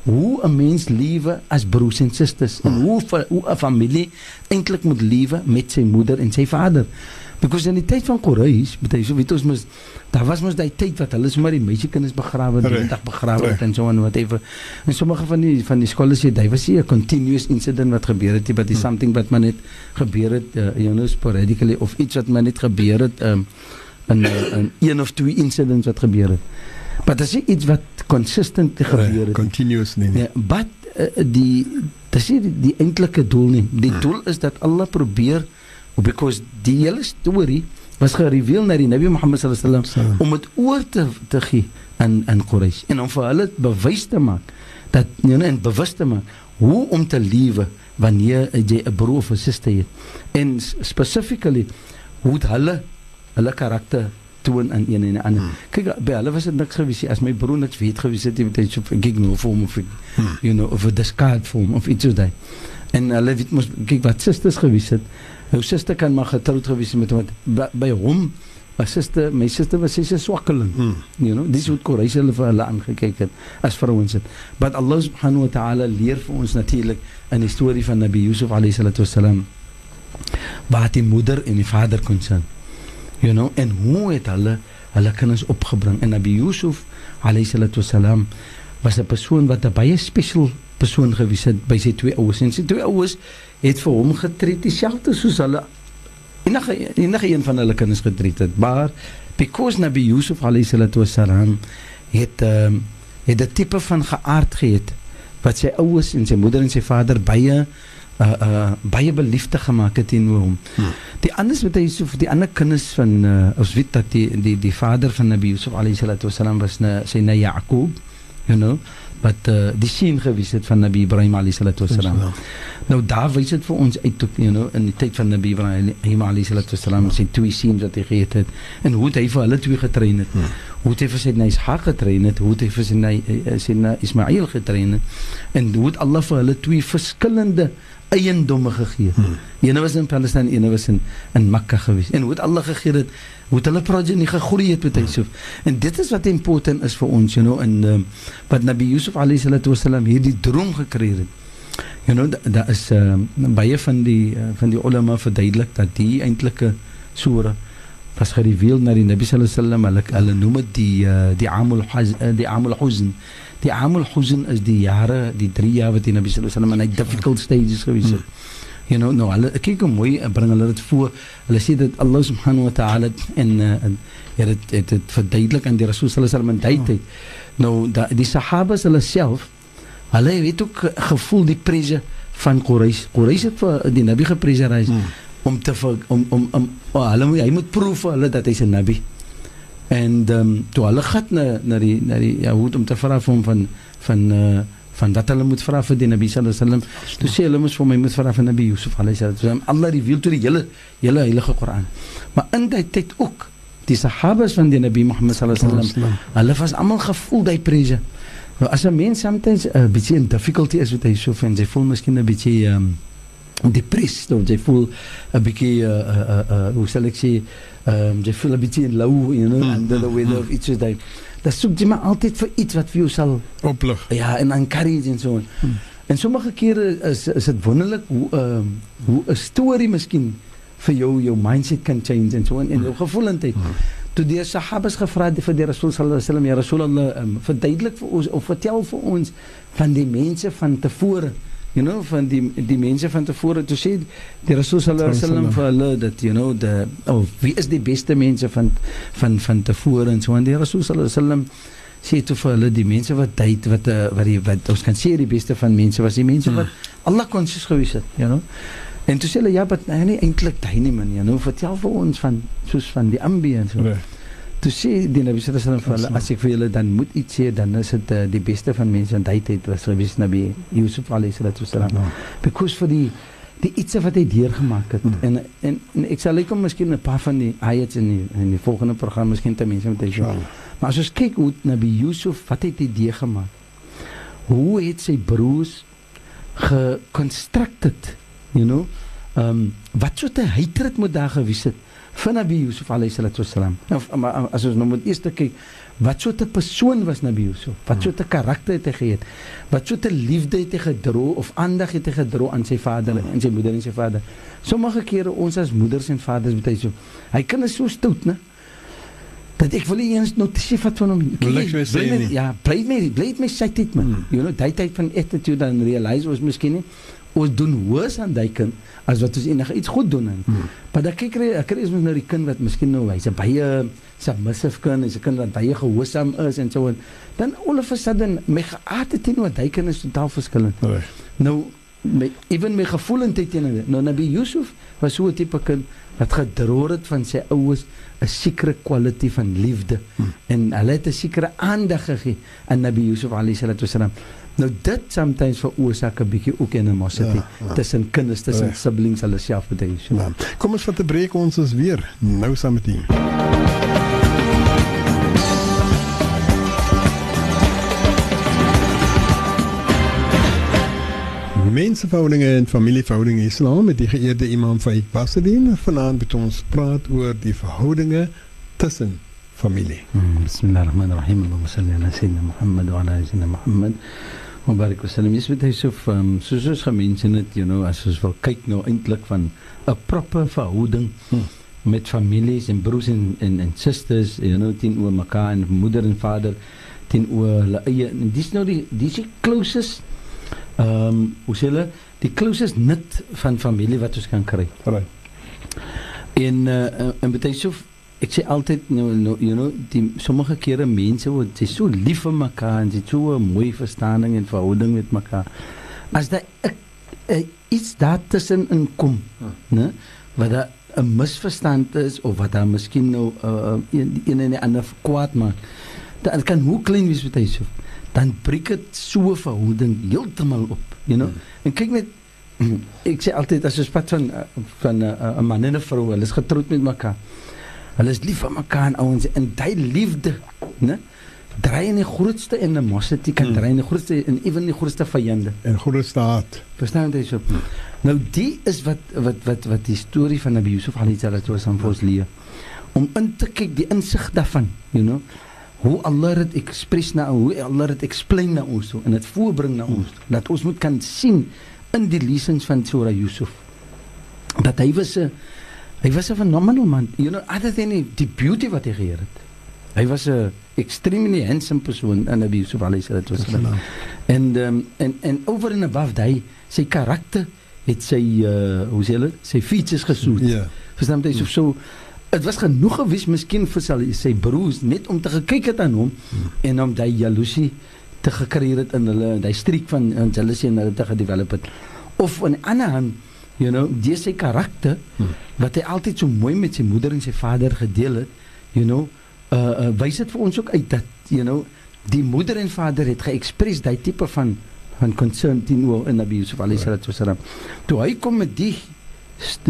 hoe 'n mens lewe as broers en susters en hoe hoe 'n familie eintlik moet lewe met sy moeder en sy vader because in die tyd van Quraysh betuie so weet ons mos daar was mos daai tyd wat hulle sommer die meisiekinders begrawe eendag begrawe het en so en whatever. En sommige van die van die skole sê dit was nie 'n continuous incident wat gebeur het but it's hmm. something wat maar net gebeur het uh, you know sporadically of iets wat maar net gebeur het um, in uh, een of twee incidents wat gebeur het. Maar dit is iets wat consistent gebeur het continuous nie, nie. Ja, but uh, die dit is die, die eintlike doel nie. Die hmm. doel is dat Allah probeer because die hele storie was gereveal na die Nabi Muhammad sallallahu alaihi wasallam om dit oor te te gee aan aan Quraysh en om vir hulle bewys te maak dat nee en bewus te maak hoe om te lewe wanneer jy 'n broer of 'n suster het en specifically hoe hulle hulle karakter toon in een en 'n ander. Hmm. Kyk by hulle was dit niks gewees as my broer niks weet gewees het jy weet so gek nou vir hom of hmm. you know of 'n discard vir hom of iets so daai. En hulle weet mos kyk wat susters gewees het. Jou suster kan maar getroud gewees het met hom by, by hom. My suster, my suster was sy swakkeling. Hmm. You know, dis wat Quraysh hulle vir hulle aangekyk het as vrouens het. But Allah subhanahu wa ta'ala leer vir ons natuurlik in die storie van Nabi Yusuf alayhi salatu wasalam wat die moeder en die vader kon sien. You know, en hoe het hulle hulle kinders opgebring en Nabi Yusuf alayhi salatu wasalam was 'n persoon wat 'n baie special persoon gewees het by sy twee ouers en sy twee ouers het vir hom getree dieselfde soos hulle enige enige een van hulle kinders getree het maar because Nabi Yusuf alayhi salatu wasalam het um, het 'n tipe van geaard gehad wat sy ouers en sy moeder en sy vader baie uh uh baie beliefde gemaak het teenoor hom. Hmm. Die anders met Yusuf, die ander kinders van uh ons weet dat die die die vader van Nabi Yusuf alayhi salatu wasalam was na sy na Jakob, you know wat uh, die seun gewys het van Nabi Ibrahim alayhi salatu wasalam. Nou daar wys dit vir ons uit tot you know in die tyd van Nabi Ibrahim alayhi salatu wasalam sy twee seuns wat hy gehad het en hoe hy vir hulle twee getrein het. Hmm. Hoe hy vir sy Ishaq getrein het, hoe hy vir sy sy Ismail getrein het en hoe Allah vir hulle twee verskillende eiendomme gegee. Hmm. Eene was in Palestina, eene was in in Mekka gewees. En hoe het Allah gegee dit hoe hulle progeny gegroei het met hmm. Yusuf. En dit is wat important is vir ons, you know, en um, wat Nabi Yusuf alayhi salatu wasalam hierdie droom gekry het. You know, daar is uh, baie van die uh, van die ulama verduidelik dat die eintlike sura was gereveal na die Nabi sallallahu alaihi wasallam, hulle noem dit die uh, die amul huzn, uh, die amul huzn. Die amul huzn is die jare, die 3 jaar wat die Nabi sallallahu alaihi wasallam in difficult stages gewees het. Hmm. You know, nou hulle kyk hoe mooi bring hulle dit voor. Hulle sê dat Allah subhanahu wa ta'ala en ja dit dit dit verduidelik aan die Rasul sallallahu alaihi wasallam tyd. Nou da, die sahabas hulle self hulle het ook gevoel die prese van Quraysh. Quraysh het vir die Nabi gepresereis hmm. Om te om om om oh, hulle hy moet proef vir hulle dat hy's 'n Nabi. En ehm um, toe hulle gat na na die na die Jahud om te vra van van van uh, van wat hulle moet vra vir die Nabi sallallahu alaihi wasallam. Toe sê hulle mos vir my moet vra vir Nabi Yusuf alaihi wasallam. Allah reveal toe die hele hele heilige Koran. Maar in daai tyd ook die sahabas van die Nabi Muhammad sallallahu alaihi wasallam. Hulle was almal gevoel daai prese. Nou as 'n mens soms 'n uh, bietjie in difficulty is met hy so van sy voel miskien 'n bietjie um, depressed of jy voel 'n bietjie uh, uh, uh, hoe sal ek sê um, jy voel 'n bietjie low you know mm, under the weather mm, of each day dan soek jy maar altyd vir iets wat vir jou sal oplig. Ja, en encourage en so. Hmm. En sommige kere is is dit wonderlik hoe ehm uh, hoe 'n storie miskien vir jou jou mindset kan change en so en, en jou hmm. gevoelendheid. Hmm. Toe die sahabas gevra het vir die Rasul sallallahu alaihi wasallam, ja Rasulullah, um, verduidelik vir ons of vertel vir ons van die mense van tevore you know van die die mense van tevore toe sê die Rasul sallallahu alaihi wasallam vir hulle dat you know the oh wie is die beste mense van van van tevore en so en die Rasul sallallahu alaihi wasallam sê toe vir hulle die mense wat tyd wat eh, wat die wat ons kan sê die beste van mense was die mense wat hmm. Allah konsies gewees het you know. En toe sê hulle ja maar nee, nie eintlik daai nie man you know. Vertel vir ons van soos van die ambiance so. right toe sê die Nabi sallallahu alaihi wasallam as ek vir julle dan moet iets sê dan is dit uh, die beste van mense. En hy het was gewees Nabi Yusuf alaihi wasallam no. because vir die die iets wat hy deurgemaak het mm. en, en en ek sal ek miskien 'n paar van die ayats in die, in die volgende program miskien te mense met hy sê maar as ons kyk hoe Nabi Yusuf wat het hy deurgemaak? Hoe het sy broers geconstructed you know? Um, wat so te hyterd moet daar gewees het van Nabi Yusuf alayhi salatu wasalam. Nou as ons nou moet eers kyk wat so 'n persoon was Nabi Yusuf? Wat so 'n karakter het hy gehad? Wat so 'n liefde het hy gedro of aandag het hy gedro aan sy vader en sy moeder en sy vader? Sommige kere ons as moeders en vaders moet hy so hy kan is so stout, né? Dat ek wil eens notisie vat van hom. Ja, bly my bly my sê dit man. Hmm. You know, daai tyd van attitude dan realize ons miskien nie ons doen hoes aan daai kind as wat ons enige iets goed doen. Hmm. Maar dan kyk jy kry is mos nou die kind wat miskien nou hy's 'n baie submissive kind, hy's 'n kind wat baie gehoorsaam is en so en dan all of a sudden my geaardheid teenoor daai kind is totaal verskillend. Nee. Nou my ewen my gevoelendheid teenoor nou Nabi Yusuf was so 'n tipe kind wat gedroor het van sy ouers 'n sekere kwaliteit van liefde hmm. en hulle het 'n sekere aandag gegee aan Nabi Yusuf alayhi salatu wasalam. Nou dit soms veroorsaak 'n bietjie ook animosity ja, ja. tussen kinders, tussen ja. siblings hulle self betuig. Ja. Kom ons vat 'n breek ons is weer nou saam met u. Menseverhoudinge en familieverhoudinge Islam met die geëerde Imam Faik Basedin vanaand met ons praat oor die verhoudinge tussen familie. Hmm, Bismillahirrahmanirrahim. Allahumma salli ala sayyidina Muhammad wa ala ali sayyidina Muhammad. Mubarak wasallam. Jy weet hy so um, soos ons gemention het, you know, as ons wil kyk nou eintlik van 'n proper verhouding hmm. met families en broers en en, en susters, you know, teenoor mekaar en moeder en vader teenoor hulle eie en dis nou die dis die closest ehm um, hoe sê hulle die closest nut van familie wat ons kan kry. Right. En uh, en baie so ek sê altyd nou, nou you know die sommige kere mense word jy so lief vir mekaar en jy so 'n mooi verstaaning en verhouding met mekaar as daai iets daar tussen in kom hm. né wat daar 'n misverstand is of wat daar miskien nou uh, een, een en die ander kwaad maak dan kan hoe klein wees met hy so dan breek dit so 'n verhouding heeltemal op you know hmm. en kyk net ek sê altyd as jy spat van van 'n man en 'n vrou hulle is getroud met mekaar hulle is lief vir mekaar en ouens en daai liefde né draai in die grootste en die mossity kan hmm. draai in die grootste en ewen die grootste vyande. En grootste haat verstaan jy so nou die is wat wat wat wat die storie van Nabi Yusuf alayhi salatu vir ons leer. Om in te kyk die insig daarvan you know hoe Allah dit ekspres na hoe Allah dit explain na ons so, en dit voorbring na ons dat ons moet kan sien in die lesings van Surah Yusuf. Dat hy was 'n hy was 'n phenomenal man. You know other than die beauty wat hy gehad het. Hy was 'n extremely handsome persoon in Nabi Yusuf alayhi sallam en um, en en over and above daai sy karakter het sy uh, hoe sê hulle sy features gesoet. Ja. Yeah. verstaan jy? So so dit was genoeg gewees miskien vir sy, sy broers net om te gekyk het aan hom hmm. en om daai jaloesie te gekreëer het in hulle daai streek van jealousy en hulle te gedevelop het. Of aan die ander hand you know? Die sy karakter hmm. wat hy altyd so mooi met sy moeder en sy vader gedeel het you know? Uh, uh wys dit vir ons ook uit dat you know die moeder en vader het geëxpress daai tipe van van concern teenoor Nabi Yusuf alayhi salatu wasalam toe hy kom met die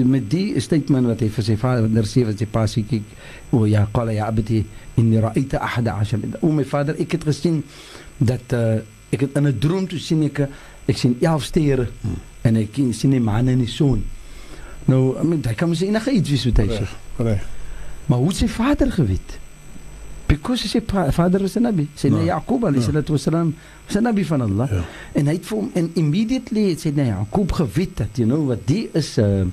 met die statement wat hy vir sy vader sê wat sy pa sê kyk o ja qala ya abti inni ra'ayta ahada ashar. O my vader ek het gesien dat uh, ek het in 'n droom toe sien ek ek sien 11 sterre hmm. en ek sien die maan en die son nou I mean daai kan mens enige iets wys wat hy sê reg maar hoe sy vader geweet because sy vader was 'n nabi sy no. Jakob alayhi no. salatu wasalam was 'n nabi van Allah ja. en hy het vir hom en immediately het sy na Jakob geweet dat you know wat die is 'n uh,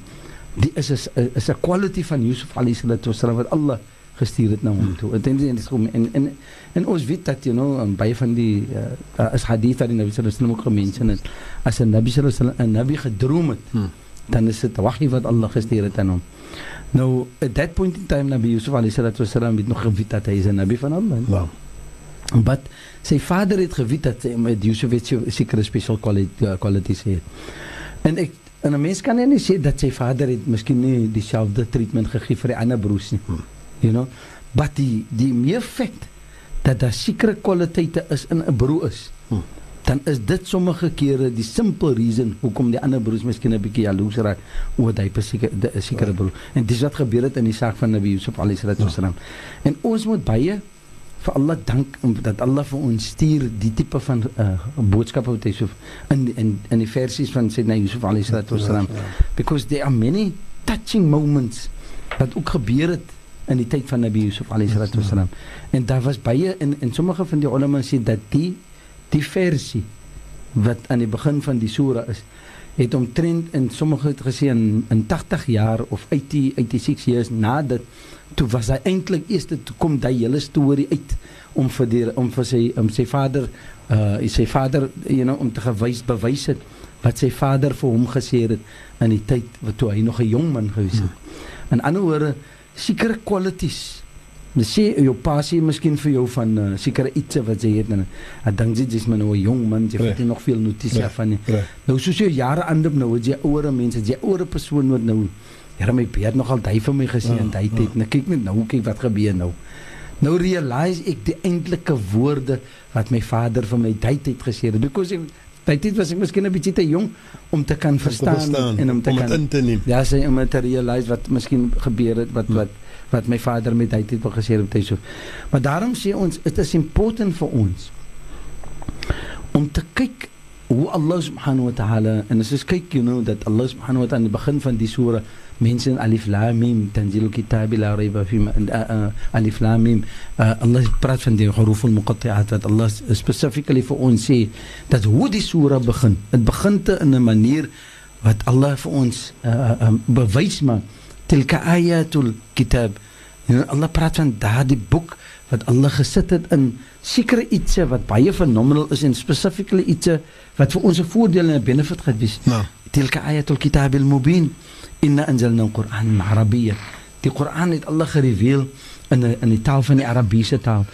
die is is is 'n quality van Yusuf alayhi salatu wasalam wat Allah gestuur het na hom toe en en en en, en en ons weet dat you know baie van die uh, as hadith dat die Nabi sallallahu alaihi wasallam gemention het as 'n Nabi sallallahu alaihi wasallam 'n Nabi gedroom het hmm. dan is dit wahi wat Allah gestuur het aan hom Nou, at that point in time, Nabi Yusuf alayhi salatu wasalam het nog geweet dat hy is een Nabi van Allah. Wow. But sy vader het geweet dat met Yusuf het sekere special uh, qualities het. En ek en 'n mens kan nie sê dat sy vader het miskien nie dieselfde treatment gegee vir die ander broers nie. Hmm. You know? But die die meer feit dat daar sekere kwaliteite is in 'n broer is. Hmm dan is dit sommige kere die simple reason hoekom die ander broers miskien 'n bietjie jaloers raak oor daai sekere sekere broer. En dis wat gebeur het in die saak van Nabi Yusuf alayhi salatu wasalam. Ja. En ons moet baie vir Allah dank dat Allah vir ons stuur die tipe van uh, boodskappe wat hy so in in in die versies van Sayyidina Yusuf alayhi salatu wasalam. Ja, ja. Because there are many touching moments wat ook gebeur het in die tyd van Nabi Yusuf alayhi salatu wasalam. En daar was baie in in sommige van die ulama sê dat die die versie wat aan die begin van die sura is het omtrent in sommige het gesê in, in 80 jaar of 80 86 years nadat toe was hy eintlik eers toe kom daai hele storie uit om vir die, om vir sy om sy vader uh sy vader you know om te gewys bewys het wat sy vader vir hom gesê het in die tyd wat toe hy nog 'n jong man gewees het. Hmm. In ander woorde sekere qualities Mens sê jou pa sê miskien vir jou van uh, sekere iets wat jy het en ek dink jy is maar nou 'n jong man, jy het nog veel notisie van nie. Nou soos jy jare aandop nou, jy ouer mense, jy ouer persoon wat nou Here my beerd nogal daai vir my gesê en daai tyd. Nou kyk net nou kyk wat gebeur nou. Nou realize ek die eintlike woorde wat my vader vir my daai tyd gesê het. Because ek daai tyd was ek miskien 'n bietjie te jong om te kan verstaan, verstaan en om te om kan in te neem. Ja, sê om te realize wat miskien gebeur het wat hmm. wat wat my vader met hy het gesê op tyd so. Maar daarom sê ons dit is important vir ons om te kyk hoe Allah subhanahu wa ta'ala en as jy kyk you know dat Allah subhanahu wa ta'ala aan die begin van die sura mense in alif lam mim tanzilul kitab la rayba fi alif lam mim. Allah praat van die huruf al muqatti'at wat Allah specifically vir ons sê dat hoe die sura begin. Dit begin te in 'n manier wat Allah vir ons uh, uh, bewys maak. Tilka ayatul kitab. En Allah praat van daardie boek wat Allah gesit het in sekere ietsie wat baie phenomenal is en specifically ietsie wat vir ons 'n voordeel en 'n benefit gaan wees. Nou, tilka ayatul kitab al-mubin inna anzalna al-Qur'an arabiyya. Die Qur'an het Allah gereveal in 'n in die taal van die Arabiese taal.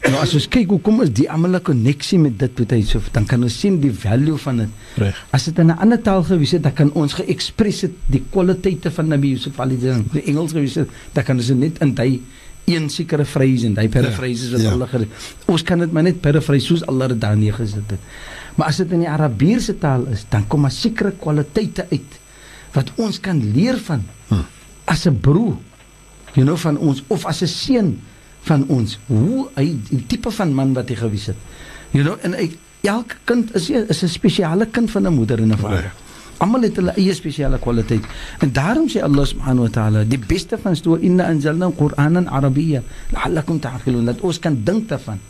Nou as ons kyk hoekom is die almal 'n koneksie met dit met Yusuf, dan kan ons sien die value van dit. Reg. As dit in 'n ander taal gewees het, dan kan ons geëkspres het die kwaliteite van Nabi Yusuf salam. Die Engels gewees het, dan kan ons dit net in hy een sekere phrase en hy paraphrases wat ja. Allah gedoen. Ons kan dit maar net paraphrase soos Allah dit daar neergesit het. Maar as dit in die Arabiese taal is, dan kom 'n sekere kwaliteite uit wat ons kan leer van Hm. as 'n broer. You know van ons of as 'n seun van ons. Hoe hy die tipe van man wat hy gewees het. You know en hy, elke kind is is 'n spesiale kind van 'n moeder en 'n vader. Reg. Almal het hulle eie spesiale kwaliteit. En daarom sê Allah subhanahu wa ta'ala, die beste van stoor inna anzalna Qur'anan Arabiyya la'allakum ta'qilun. Dat ons kan dink daarvan.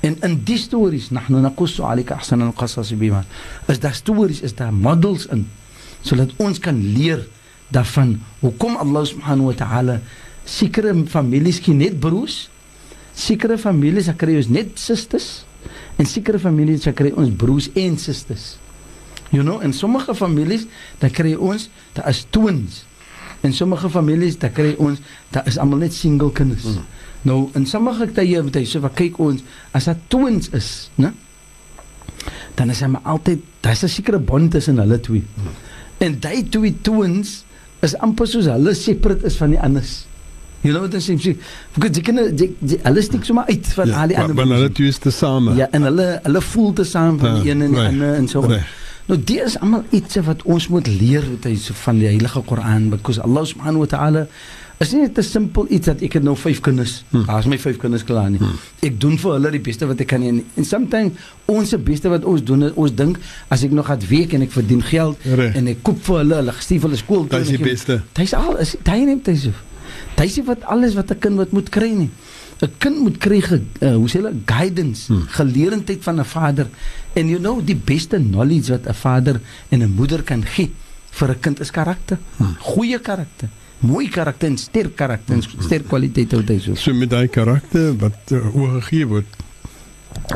En in die stories, nahnu naqussu 'alayka ahsana al-qasas bima. Is daar stories, is daar models in sodat ons kan leer daarvan hoekom Allah subhanahu wa ta'ala sekere families gee net broers, sekere families kry ons net susters en sekere families kry ons broers en susters. You know, in sommige families dan kry ons daar is twins. In sommige families dan kry ons daar is almal net single kinders. Mm. Nou in sommige tye wat hy sê wat kyk ons as daar twins is, né? Dan is hy maar altyd daar's 'n sekere bond tussen hulle twee. Mm. En daai twee twins is amper soos hulle separate is van die anders. You know what I'm saying? Because jy kan jy, hulle steek sommer uit van Ja, al die maar- ander maar broers. hulle twee is te same. Ja, en hulle hulle voel te saam van Ja, die een en die reg, ander en so. reg. Nou dit is almal iets wat ons moet leer wat hy so van die Heilige Koran because Allah subhanahu wa ta'ala is nie net 'n simpel iets dat ek het nou 5 kinders. Hmm. Daar's my 5 kinders klaar nie. Hmm. Ek doen vir hulle die beste wat ek kan en, en sometimes ons se beste wat ons doen is ons dink as ek nog gaan werk en ek verdien geld Reg. en ek koop vir hulle, hulle vir hulle skool toe. Dit is en die beste. Dis al is hy neem dit so. Dis nie wat alles wat 'n kind wat moet kry nie. 'n Kind moet kry ge, uh, hoe sê hulle guidance, Hmm. hmm. geleerdheid van 'n vader. En you know die beste knowledge wat 'n vader en 'n moeder kan gee vir 'n kind is karakter. Hmm. Goeie karakter, mooi karakter en sterk karakter en sterk kwaliteite wat hy so. Met daai karakter wat uh, oorgegee word.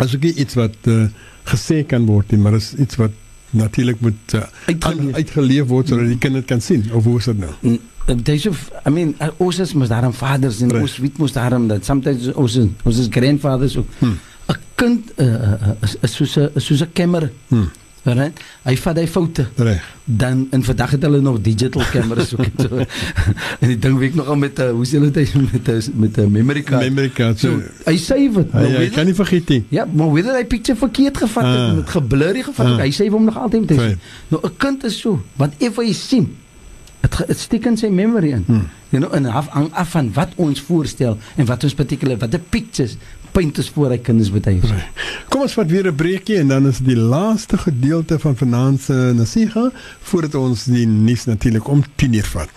As ek iets wat uh, gesê kan word, nie, maar is iets wat natuurlik moet uh, Uitgeleef. uitgeleef word sodat die kind dit kan sien. Of hoe is dit nou? Mm, of I mean ons is mos daarom vaders en Reg. ons weet mos daarom dat sometimes ons is- ons is grandfathers ook. Hmm. 'n Kind uh, is, is soos 'n soos 'n kamera. Hmm. Right? Hy vat hy foute. Reg. Dan in vandag het hulle nog digital cameras ook en so. en die ding werk nogal met 'n hoe sê hulle dit met 'n met 'n memory card. Memory card. so, hy save dit. hy, hy kan nie vergeet nie. Ja, maar whether hy picture verkeerd gevat het Ah. en met geblurry gevat het, Ah. hy sê hom nog altyd met hy. Right. Nou 'n kind is so, want if hy sien, dit dit steek in sy memory in. Hmm. You know, en af hang af van wat ons voorstel en wat ons particular wat die pictures paint is voor hy kinders betuig. Kom ons vat weer 'n breekie en dan is die laaste gedeelte van se Nasiga voordat ons die nuus natuurlik om 10 uur vat.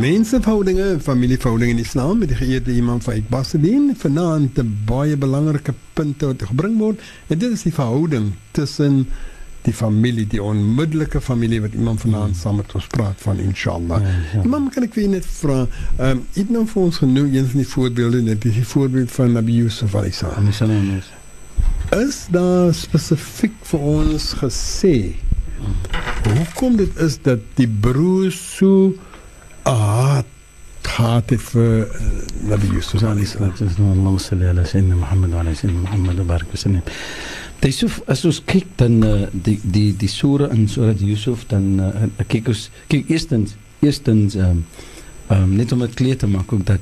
Menseverhoudinge, familieverhoudinge in Islam met die geëerde imam van Iqbasidin. Vanaand 'n baie belangrike punt wat gebring word en dit is die verhouding tussen die familie, die onmiddellike familie wat iemand vanaand saam met ons praat van inshallah. Ja, Imam, kan ek vir jou net vra, ehm um, het nou vir ons genoem een van die voorbeelde, net die voorbeeld van Nabi Yusuf alayhi salam. Is daar spesifiek vir ons gesê hoekom dit is dat die broers so haat haat het vir uh, Nabi Yusuf alayhi salam? Allahumma salli ala sayyidina Muhammad wa ala sayyidina Muhammad wa barik wasallam. Yusuf as ons kyk dan uh, die die die sura in surat Yusuf dan uh, kyk ons kyk eerstens eerstens ehm um, um, net om dit klaar te maak ook dat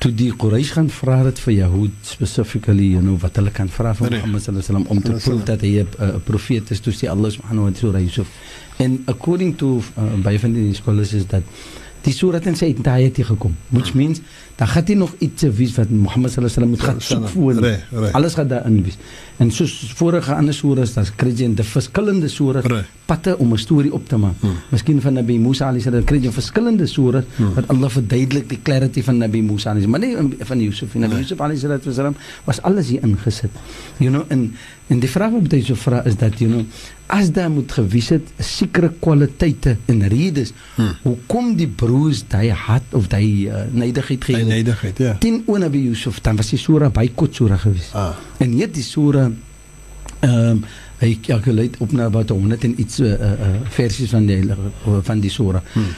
toe die Quraysh gaan vra dit vir Jood specifically you know wat hulle kan vra van Nee. Muhammad sallallahu alaihi wasallam om te proef dat hy 'n uh, profeet is toe sê Allah subhanahu wa ta'ala Yusuf en according to uh, baie van die scholars is dat die surat in sy entirety gekom which means dan gaan jy nog iets wees wat Mohammed sallallahu alaihi wasallam moet gaan soek voor Reg, reg. alles gaan daarin wees en soos vorige ander suras dan kry jy in die verskillende Reg. patte om 'n storie op te maak Hmm. miskien van Nabi Musa alayhi salam kry jy verskillende suras Hmm. wat Allah verduidelik die clarity van Nabi Musa alayhi salam maar nie van Yusuf nie Nabi. Yusuf alayhi salam was alles hier ingesit you know en en die vraag wat jy so vra is dat you know as daar moet gewys het sekere kwaliteite en redes Hmm. hoekom die broers daai haat of daai uh, neidigheid gee nederigheid, ja. teen oor Nabi Yusuf dan was die sura baie kort sura geweest Ah, en hier die sura Ehm um, hy calculate op na about 100 en iets uh, uh, versies van die van die sura. Hmm.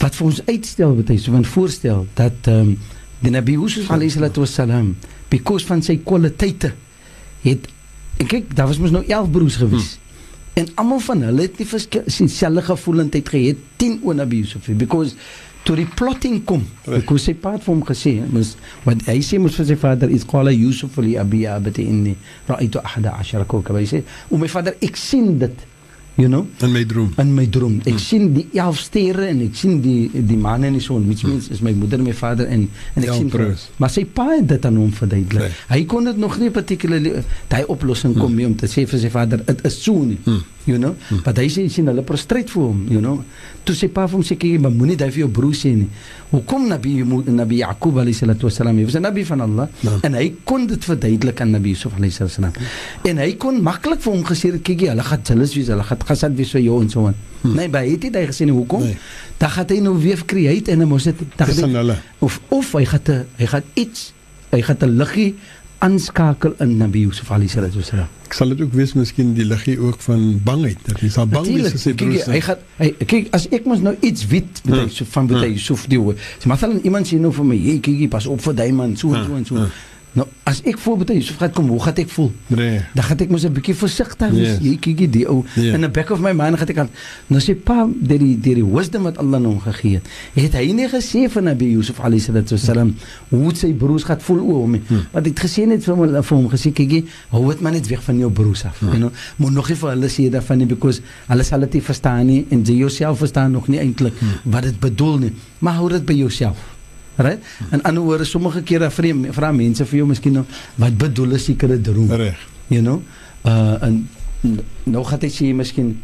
Wat vir ons uitstel wat hy so van voorstel dat ehm um, die Nabi Yusuf alayhi salatu wassalam because van sy kwaliteite het en kyk daar was mos nou 11 broers gewees. Hmm. En almal van hulle het nie dieselfde gevoelendheid gehad teenoor Nabi Yusuf because toe die plotting kom because sy pa het vir hom gesê mos wat hy sê mos vir sy vader is qala Yusuf li abi abati inni ra'aytu ahada ashara kawkaba hy sê o my vader ek sien dit you know in my droom in my droom ek hmm. sien die 11 sterre en ek sien die die maan en die son which means is my moeder my vader en en ek ja, sien broers. maar sy pa het dit aan hom verduidelik nee. hy kon dit nog nie particularly daai oplossing kom hmm. mee om te sê vir sy vader dit is so nie hmm you know hmm. but hy sê sien hulle prostrate vir hom you know toe sê pa vir hom sê kyk maar moenie daai vir jou broer sê nie hoekom nabi nabi Yaqub alayhi salatu wasalam hy was 'n nabi van Allah no. Ja. en hy kon dit verduidelik aan nabi Yusuf alayhi hmm. en hy kon maklik vir hom gesê kyk hulle gaan jealous wees hulle gaan gesad wees vir jou en so aan hmm. nee by het hy gesê nie hoekom nee. dan gaan hy nou weer create en hy mos dit of of hy gaan hy gaan iets hy gaan 'n liggie aanskakel in Nabi Yusuf alayhi salatu wasalam. Ek sal dit ook wees miskien die liggie ook van bangheid dat hy sal bang wees sy broers. Kyk, hy gaan hy kyk as ek mos nou iets weet met hy so van met hy Yusuf die hoor. So maar dan iemand sê nou vir my, hey kyk, pas op vir daai man so en so en so. Nou as ek voel baie so gaan kom, hoe gaan ek voel? Nee. Dan gaan ek mos 'n bietjie versigtig wees. Yes. Jy kyk die ou yeah. in the back of my mind gaan ek aan. Nou sê pa, deur die deur die wisdom wat Allah hom gegee het, het hy nie gesê van Nabi Yusuf alayhi sallam hoe sy broers gaan voel oor hom nie. Hmm. Want hy het gesê net vir hom vir hom gesê kyk, hou dit maar net weg van jou broers af. Hmm. You know, moet nog nie vir hulle sê daarvan nie because hulle sal dit verstaan nie en jy jouself verstaan nog nie eintlik hmm. wat dit bedoel nie. Maar hou dit by jouself. Right? En ander woorde sommige kere vra vra mense vir jou miskien nou wat bedoel 'n sekere droom. Reg. You know? Uh en nou gaan jy sê miskien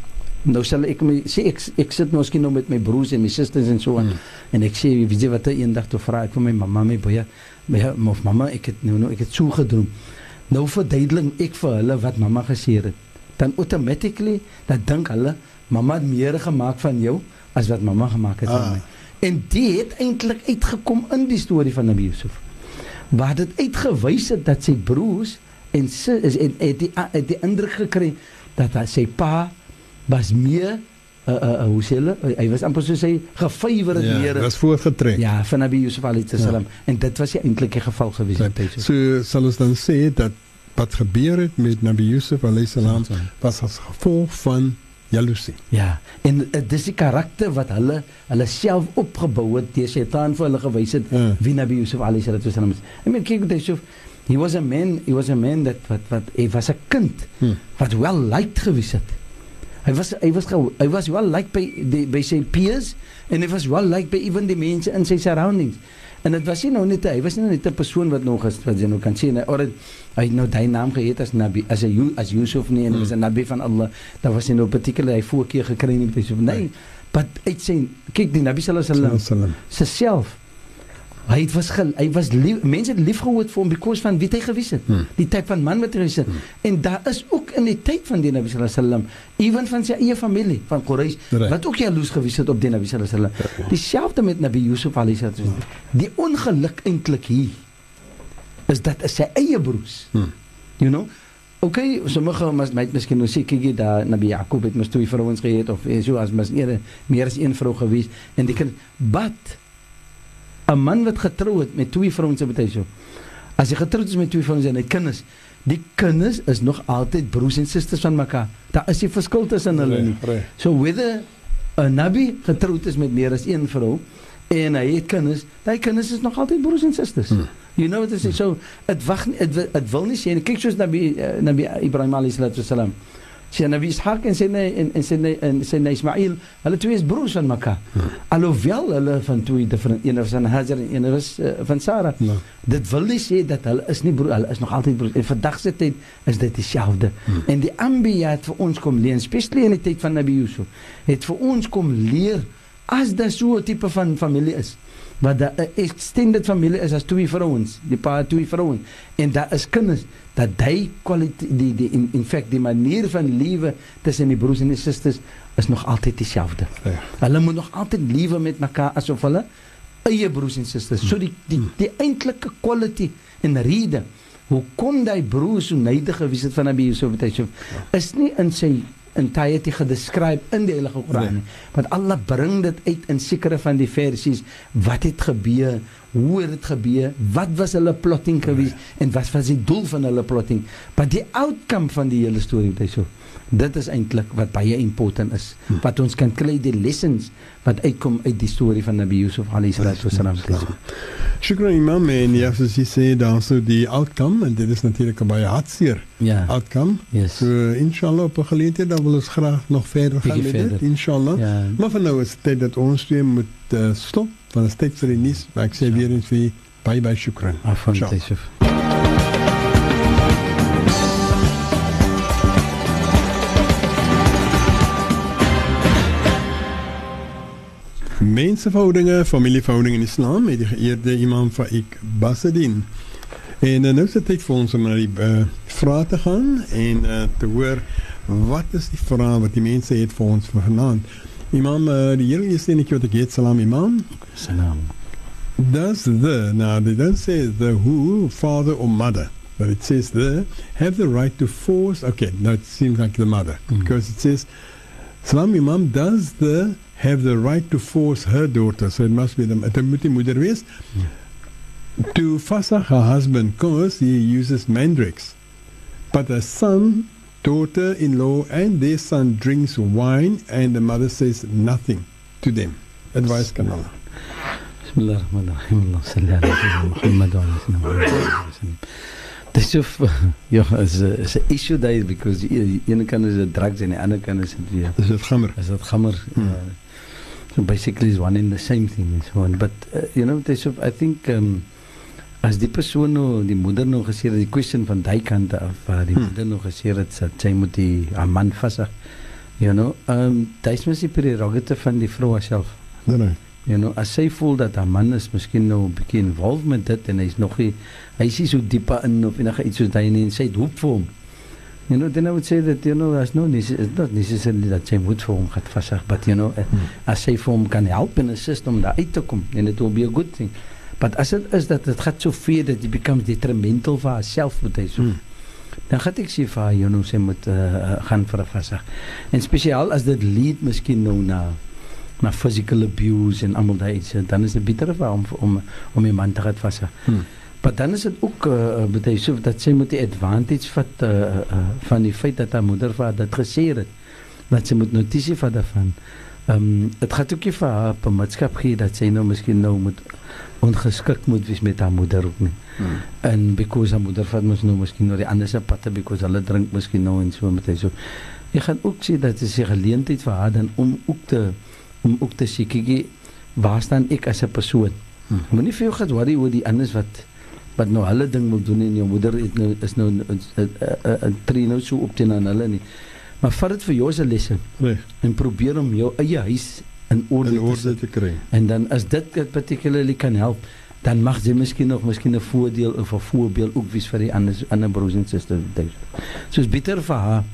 nou sal ek my sê ek ek sit nou miskien nou met my broers en my susters en so aan hmm. en ek sê wie jy wat eendag toe vra ek vir my mamma my baie my of mamma ek het nou nou ek het so gedroom. Nou verduidelik ek vir hulle wat mamma gesê het. Dan automatically dan dink hulle mamma het meer gemaak van jou as wat mamma gemaak het ah. van my. En dit het eintlik uitgekom in die storie van Nabi Yusuf. Waar dit uitgewys het dat sy broers en sy is en het die het die indruk gekry dat hy sy pa was meer uh uh, hoe sê hulle hy was amper so sê gefavor het ja, meer. Ja, was voorgetrek. Ja, van Nabi Yusuf alayhi salam ja. en dit was die eintlike geval gewees het hy so. So sal ons dan sê dat wat gebeur het met Nabi Yusuf alayhi salam was as gevolg van jaloesie. Ja, en uh, dis die karakter wat hulle hulle self opgebou het deur Satan vir hulle gewys het ja. wie Nabi Yusuf alayhi salatu wasallam is. I mean, kyk wat Yusuf he was a man, he was a man that wat wat hy was 'n kind hmm. wat wel liked gewees het. Hy was hy was hy was wel liked by die by sy peers en hy was wel liked by even die mense in sy surroundings. En dit was nie nou net hy was nie net 'n persoon wat nog is wat jy nou kan sien of hy nou daai naam gehet as Nabi as hy as Yusuf nie en hy was 'n Nabi van Allah. Daar was nie nou particular hy voorkeur gekry nie met Yusuf nie. Nee, but uit sy kyk die Nabi sallallahu alaihi wasallam se self Hy was gel, hy was lief, mense het lief gehad vir hom because van wie hy gewees het. Hmm. Die tyd van man wat hy is. Hmm. En daar is ook in die tyd van die Nabi sallallahu alaihi wasallam ewen van sy eie familie van Quraysh right. wat ook jaloes gewees het op die Nabi sallallahu alaihi wasallam. Dieselfde met Nabi Yusuf alaihi wasallam. Die ongeluk eintlik hier is dat is sy eie broers. Hmm. You know? Okay, sommige mas my miskien nou sê kyk jy daar Nabi Jakob het mos twee vrouens gehad of so as mas meer meer as een vrou gewees en die kind but 'n man wat getrou het met twee vrouens in betyds. As jy getroud is met twee vrouens en hy kinders, die kinders is nog altyd broers en susters van mekaar. Daar is nie verskil tussen hulle nie. So whether 'n nabi getroud is met meer as een vrou en hy het kinders, daai kinders is nog altyd broers en susters. Hmm. You know what I say? So dit wag dit wil nie sê kyk soos nabi uh, nabi Ibrahim alayhi salam sy Nabi Ishaq en sy en, en sy en sy Ismail, hulle twee is broers van mekaar. Hmm. Alhoewel hulle van twee different een was van Hajar en een was uh, van Sarah. Hmm. Dit wil nie sê dat hulle is nie broer, hulle is nog altyd broers. En vandag se tyd is dit dieselfde. Hmm. En die Anbiya het vir ons kom leer, spesiaal in die tyd van Nabi Yusuf, het vir ons kom leer as daar so 'n tipe van familie is wat 'n extended familie is as twee vrouens, die pa twee vrouens en daar is kinders dat hy kwaliteit die die in, in fact die manier van lewe tussen die broers en die susters is nog altyd dieselfde. Ja. Hulle moet nog altyd lewe met mekaar asof hulle eie broers en susters. So die die die, die eintlike quality en rede Hoe kon daai broer so neidig gewees het van Nabi Yusuf met Yusuf? Is nie in sy entirety gedescribe in die Heilige Koran. Nie. Want Allah bring dit uit in sekere van die versies. Wat het gebeur, hoe het dit gebeur, wat was hulle plotting gewees en wat was die doel van hulle plotting? Maar die outcome van die hele storie met Yusuf Dit is eintlik wat baie important is. Hm. Wat ons kan kry die lessons wat uitkom uit die storie van Nabi Yusuf alayhi salatu wasalam. Shukran imam en ja, soos jy sê, dan so die outcome en dit is natuurlik baie hartseer. Ja. Outcome. Yes. So inshallah op 'n geleentheid dan wil ons graag nog verder gaan met dit, inshallah. Ja. Maar vir nou is dit dat ons weer moet uh, stop van 'n tyd vir die nuus. Ek sê ja. weer eens vir bye bye shukran. Afwan Yusuf. Menseverhoudinge, familieverhoudinge in Islam met die geëerde imam Faik Basadin. En uh, nou is dit tyd vir ons om na die uh, vrae te gaan en uh, te hoor wat is die vrae wat die mense het vir ons vir vanaand. Imam, uh, die hele eerste netjie wat ek het, salam imam. Salam. Does the, now they don't say the who, father or mother, but it says the, have the right to force, okay, now it seems like the mother, mm. because it says, salam imam, does the have the right to force her daughter, so it must be the, moet die to fasach her husband because he uses mandrakes. But the son, daughter-in-law and their son drinks wine and the mother says nothing to them. Advice kan Allah. Bismillahirrahmanirrahim. Allah salli ala Muhammad wa ala Dis of ja, is 'n issue daar because die ene kant is dit drugs en die ander kant is dit weer. Dis dit gammer. Is dit gammer? Hmm. Uh, So basically, it's one and the same thing and so on. But uh, you know, so I think um, as die persoon nou die moeder nou gesê het die question van daai kant af waar die hmm. moeder nou gesê het dat sy moet die haar man vashou. You know, um dis mos die prerogative van die vrou self. Nee nee. You know, as sy voel dat haar man is miskien nou 'n bietjie involved met dit en hy's nog nie hy's nie so diep in of enige iets soos daai nie en sy het hoop vir hom. You know, then I would say that, you know, there's no it's not necessarily that sy moet vir hom gaan vasig, but you know, hmm. as sy vir hom kan help en assist om daar uit te kom, then it will be a good thing. But as it is dat dit gaat so ver dat it becomes detrimental vir haarself met hy so. Hmm. Dan gaan ek sê vir haar, you know, sy moet uh, gaan vir 'n vasig. En spesiaal as dit lead miskien nou na na physical abuse en almal daai iets, dan is dit beter vir hom om om om 'n man te gaan vasig. Hmm. Maar dan is dit ook uh, betuig so dat sy moet die advantage vat uh, uh, van die feit dat haar moeder vir haar dit gesê het. Dat sy moet notisie vat daarvan. Ehm um, dit gaan ook nie vir haar permitskap gee dat sy nou miskien nou moet ongeskik moet wees met haar moeder ook nie. Hmm. En because haar moeder vat mos nou miskien nou die ander se patte because hulle drink miskien nou en so met hy so. Jy gaan ook sê dat dit 'n geleentheid vir haar dan om ook te om ook te kyk waar staan ek as 'n persoon. Hmm. Moenie vir jou gaan worry oor die anders wat wat nou hulle ding wil doen en jou moeder het nou is nou 'n tree nou so op teen aan hulle nie. Maar vat dit vir jou as 'n lesse. Reg. En probeer om jou eie huis in orde, in orde te, te kry. En dan as dit particularly kan help, dan mag jy miskien nog miskien 'n voordeel of 'n voorbeeld ook wees vir die ander ander broers en susters. So is bitter vir haar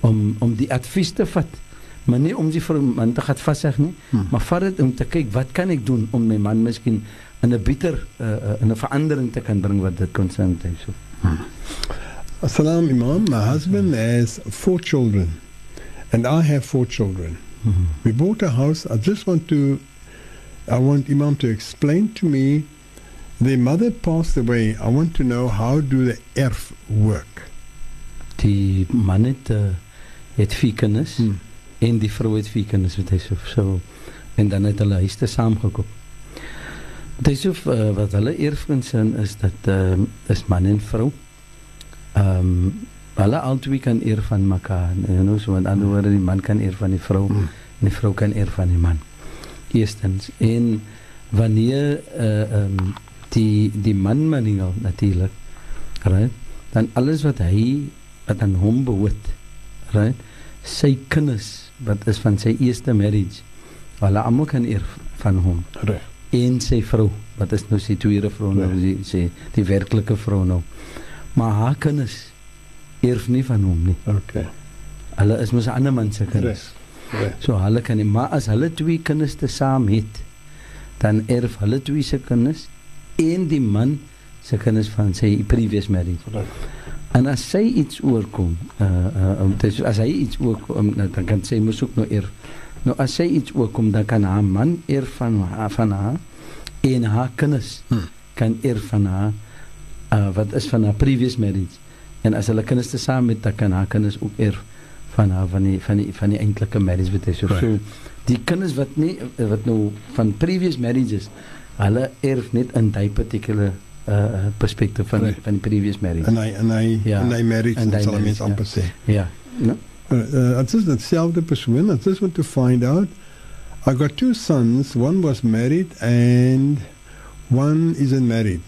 om om die advies te vat maar nie om die vir man te gaan vasheg nie hmm. maar vat dit om te kyk wat kan ek doen om my man miskien in 'n beter uh, uh, in 'n verandering te kan bring wat dit konsent het so. Hmm. Assalam imam, my husband has four children and I have four children. Mm-hmm. We bought a house. I just want to I want imam to explain to me the mother passed away. I want to know how do the erf work? Die man het uh, het vier kinders hmm. en die vrou het vier kinders hy so, en dan het hulle huis te saamgekoop. Dit is of uh, wat hulle is dat uh, is man en vrou. Ehm um, hulle albei kan eer van mekaar. You know, so met ander woorde die man kan eer van die vrou mm. en die vrou kan eer van die man. Eerstens en wanneer uh, um, die die man maningel natuurlik. Right? Dan alles wat hy wat aan hom behoort. Right? Sy kinders wat is van sy eerste marriage. Hulle almal kan eer van hom. Reg en sy vrou wat is nou sy tweede vrou nou ja. sy die werklike vrou nou maar haar kinders erf nie van hom nie okay hulle is mos 'n ander man se kinders reg so hulle kan nie maar as hulle twee kinders te saam het dan erf hulle twee se kinders en die man se kinders van sy previous marriage. Right. En as sy iets oorkom, uh uh um, dis, as hy iets oorkom, nou, dan kan sy mos ook nou eer. Nou as sy iets oorkom, dan kan haar man eer van haar van haar en haar kinders Hmm. kan eer van haar uh wat is van haar previous marriage. En as hulle kinders te saam met, dan kan haar kinders ook eer van haar van die van die van die eintlike marriage wat is. So, Right. so die kinders wat nie wat nou van previous marriages, hulle erf net in daai particular uh perspektief van Right. van die previous marriage. En hy en hy Ja. en hy married En sal mens ja. amper sê. Ja. No? Uh, uh, I just hetzelfde persoon. I just want to find out. I got two sons. One was married and one isn't married.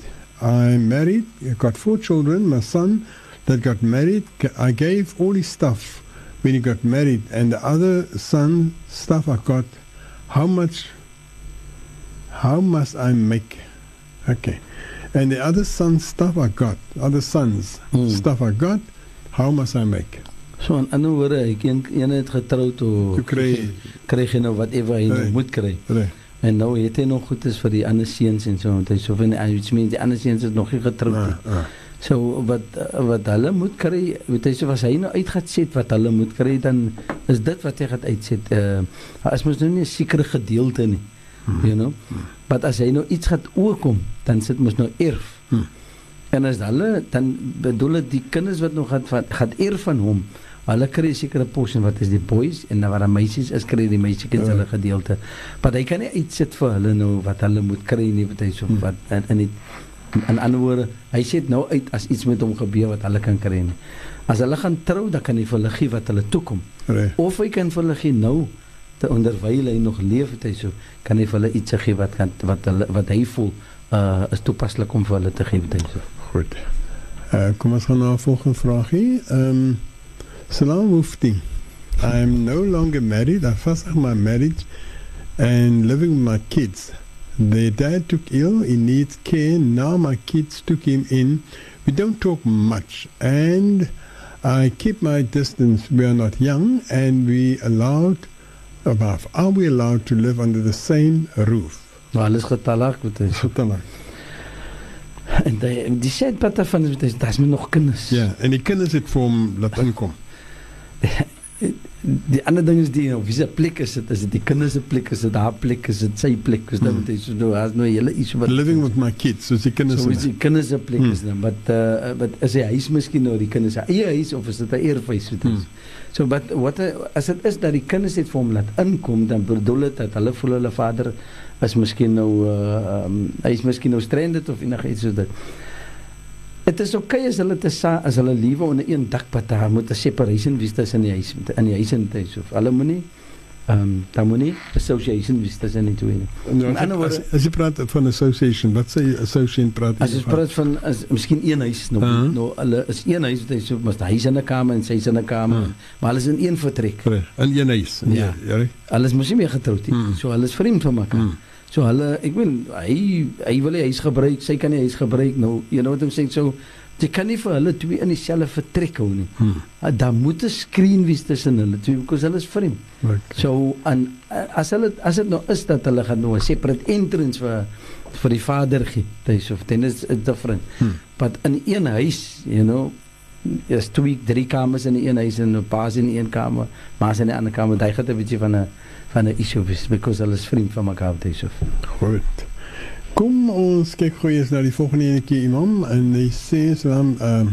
I'm married. Got four children. My son that got married, I gave all his stuff when he got married, and the other son stuff I got. How much? How must I make? Okay, and the other son stuff I got. Other sons Hmm. stuff I got. How must I make? So in ander woorde, ek een een het getroud Toe kry kry nou whatever hy nou Right. moet kry. En nou het hy nog goed is vir die ander seuns en so want hy so van iets meen die ander seuns is nog nie getroud nie. Ah, ah. So wat wat hulle moet kry, weet jy so as hy nou uit gaan set wat hulle moet kry dan is dit wat hy gaan uitset. Uh as mens nou nie 'n sekere gedeelte nie. Hmm. You know. Maar as hy nou iets gaan oorkom, dan sit mos nou erf. Hmm. En as hulle dan bedoel dit die kinders wat nog gaan gaan erf van hom. Hulle kry sekere portion wat is die boys en dan wat die meisies is kry die meisiekinders Ja. hulle gedeelte. Maar hy kan nie uitsit vir hulle nou wat hulle moet kry nie, wat hy so Hmm. wat in in in ander woorde, hy sê nou uit as iets met hom gebeur wat hulle kan kry nie. As hulle gaan trou, dan kan hy vir hulle gee wat hulle toekom. Right. Of hy kan vir hulle gee nou te onderwyl hy nog leef het hy so kan hy vir hulle iets gee wat kan wat hulle wat hy voel uh is toepaslik om vir hulle te gee hy so. Goed. Uh, kom ons gaan na 'n volgende vraagie. Ehm um, Salam Mufti. I'm no longer married. I fasted my marriage and living with my kids. Their dad took ill. He needs care. Now my kids took him in. We don't talk much and I keep my distance. We are not young and we allowed above. Are we allowed to live under the same roof? Nou alles getalak wat hy so. Vertel maar. En die die sê wat van is dit daar's nog kinders. Ja, en die kinders het vir hom laat inkom. Die ander ding is die nou, wie se plek is dit? Is dit die kinders se plek? Is dit haar plek? Is dit sy plek? Is dit Hmm. wat hy so nou as nou hele iets wat living with my kids soos die kinders so die kinders se plek Hmm. is dan wat uh wat is hy huis miskien nou die kinders se eie huis of is dit 'n erfhuis wat is? Hmm. So wat wat as dit is dat die kinders net vir hom laat inkom dan bedoel dit dat hulle voel hulle vader is miskien nou uh um, hy is miskien nou stranded of enigiets soos dit. Dit is oukei okay as hulle te sa as hulle lewe onder een dak wat daar moet 'n separation wees tussen die huis in die huis en die huis of hulle moenie ehm um, dan moenie association wees tussen die twee nie. Nou, as, ander woorde- as, as jy praat van association, wat sê association praat As jy ons van? praat van as miskien een huis nou Uh-huh. nou hulle is een huis wat hy so mos hy is in 'n kamer en sy is in 'n kamer Uh. maar hulle is in een vertrek. Reg, in een huis. in Ja. een- ja. Hulle is mos nie meer getroud nie. Hmm. So hulle is vreemd van mekaar. Hmm. So hulle ek meen hy hy wil die huis gebruik, sy kan nie huis gebruik nou. You know what I'm saying? So jy kan nie vir hulle twee in dieselfde vertrek hou nie. Hmm. Uh, Daar moet 'n screen wees tussen hulle twee because hulle is vreemd. Okay. So en uh, as hulle as dit nou is dat hulle gaan nou 'n separate entrance vir vir die vader gee, dis of dan is it different. Hmm. But in een huis, you know, is twee drie kamers in een huis en 'n paas in een kamer, maar in 'n ander kamer, daai gaan 'n bietjie van 'n van 'n issue wees because hulle is vriend van dis of. Goed. Kom ons kyk gou eens na die volgende enetjie imam en hy sê salam uh,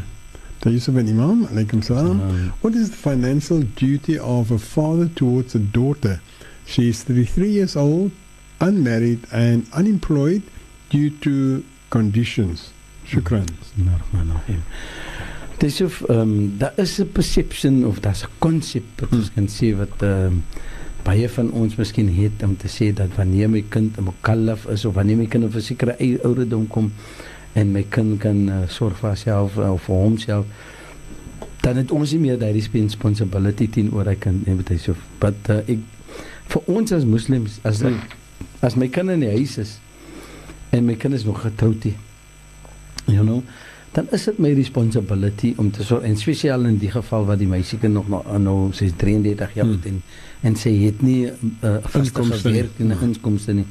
Yusuf ben Imam, alaykum salam. What is the financial duty of a father towards a daughter? She is 33 years old, unmarried and unemployed due to conditions. Shukran. Dis of ehm um, daar is 'n perception of daar's 'n konsep wat ons kan sê wat ehm um, baie van ons miskien het om te sê dat wanneer my kind 'n mukallaf is of wanneer my kind op 'n sekere ou- ouderdom kom en my kind kan uh, sorg vir homself of vir homself dan het ons nie meer daai responsibility teenoor hy kind nie, weet jy so. But uh, ek vir ons as moslems as ek, as my kind in die huis is en my kind is nog getroud nie. You know, dan is dit my responsibility om te sorg en spesiaal in die geval wat die meisiekind nog nou, nou sy is 33 jaar Hmm. oud en en sy het nie 'n uh, vaste Inkomste gewerk en Hmm. inkomste nie.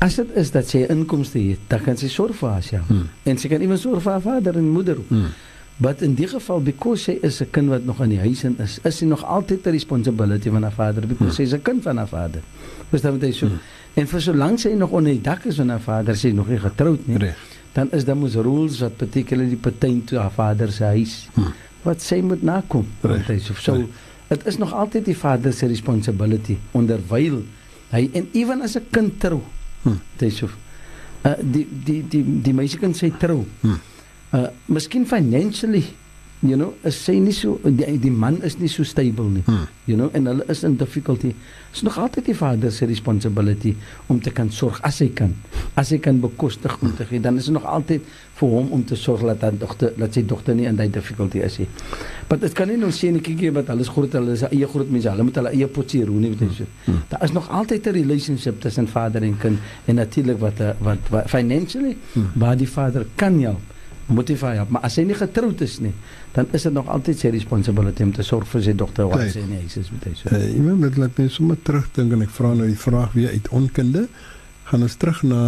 As dit is dat sy inkomste het, dan kan sy sorg vir haarself. Hmm. En sy kan ewen sorg vir haar vader en moeder. Hmm. But in die geval because sy is 'n kind wat nog in die huis in is, is sy nog altyd 'n responsibility van haar vader because sy is 'n kind van haar vader. Verstaan wat hy sê? En vir solank sy nog onder die dak is van haar vader, sy nog nie getroud nie. Reg. Dan is daar mos rules wat particularly pertain to haar vader se huis Hmm. wat sy moet nakom. Want hy sê so dit is nog altyd die vader se responsibility onderwyl hy en ewen as 'n kind trou. Hmm. Dit is so uh, die die die die meisie kan sy trou. Hmm. Uh miskien financially you know, is sy nie so die, die man is nie so stable nie. Hmm. You know, en hulle is in difficulty. Is nog altyd die vader se responsibility om te kan sorg as hy kan. As hy kan bekostig om te gee, dan is dit nog altyd vir hom om te sorg dat haar dogter dat sy dogter nie in daai difficulty is nie. Maar dit kan nie nou sê net kyk wat hulle is groot, hulle is eie groot mense, hulle moet hulle eie potjie roer nie, weet jy so. Hmm. Daar is nog altyd 'n relationship tussen vader en kind en natuurlik wat wat, wat financially Hmm. waar die vader kan help motiveer help. Maar as hy nie getroud is nie, dan is dit nog altyd sy responsibility om te sorg vir sy dogter wat sy in die huis is met hy so. Uh, iemand wat laat my sommer terugdink en ek vra nou die vraag weer uit onkunde. Gaan ons terug na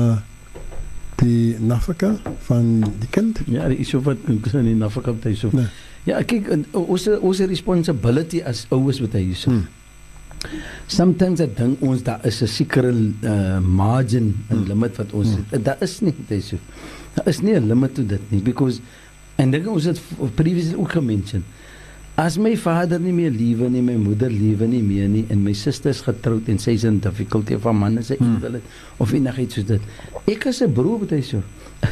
die nafaka van die kind? Ja, die iso wat in die met hy so. Nee. Ja, kyk ons ons responsibility as ouers met hy so. Hmm. Sometimes ek dink ons daar is 'n sekere uh, margin en Hmm. limit wat ons Hmm. Daar is nie dit so. Daar is nie 'n limit tot dit nie because en dink ons het previously ook gemention. As my vader nie meer lewe nie, my moeder lewe nie meer nie en my suster is getroud en sy is in difficulty of 'n man is 'n Hmm. invalid of enigiets soos dit. Ek as 'n broer wat hy so.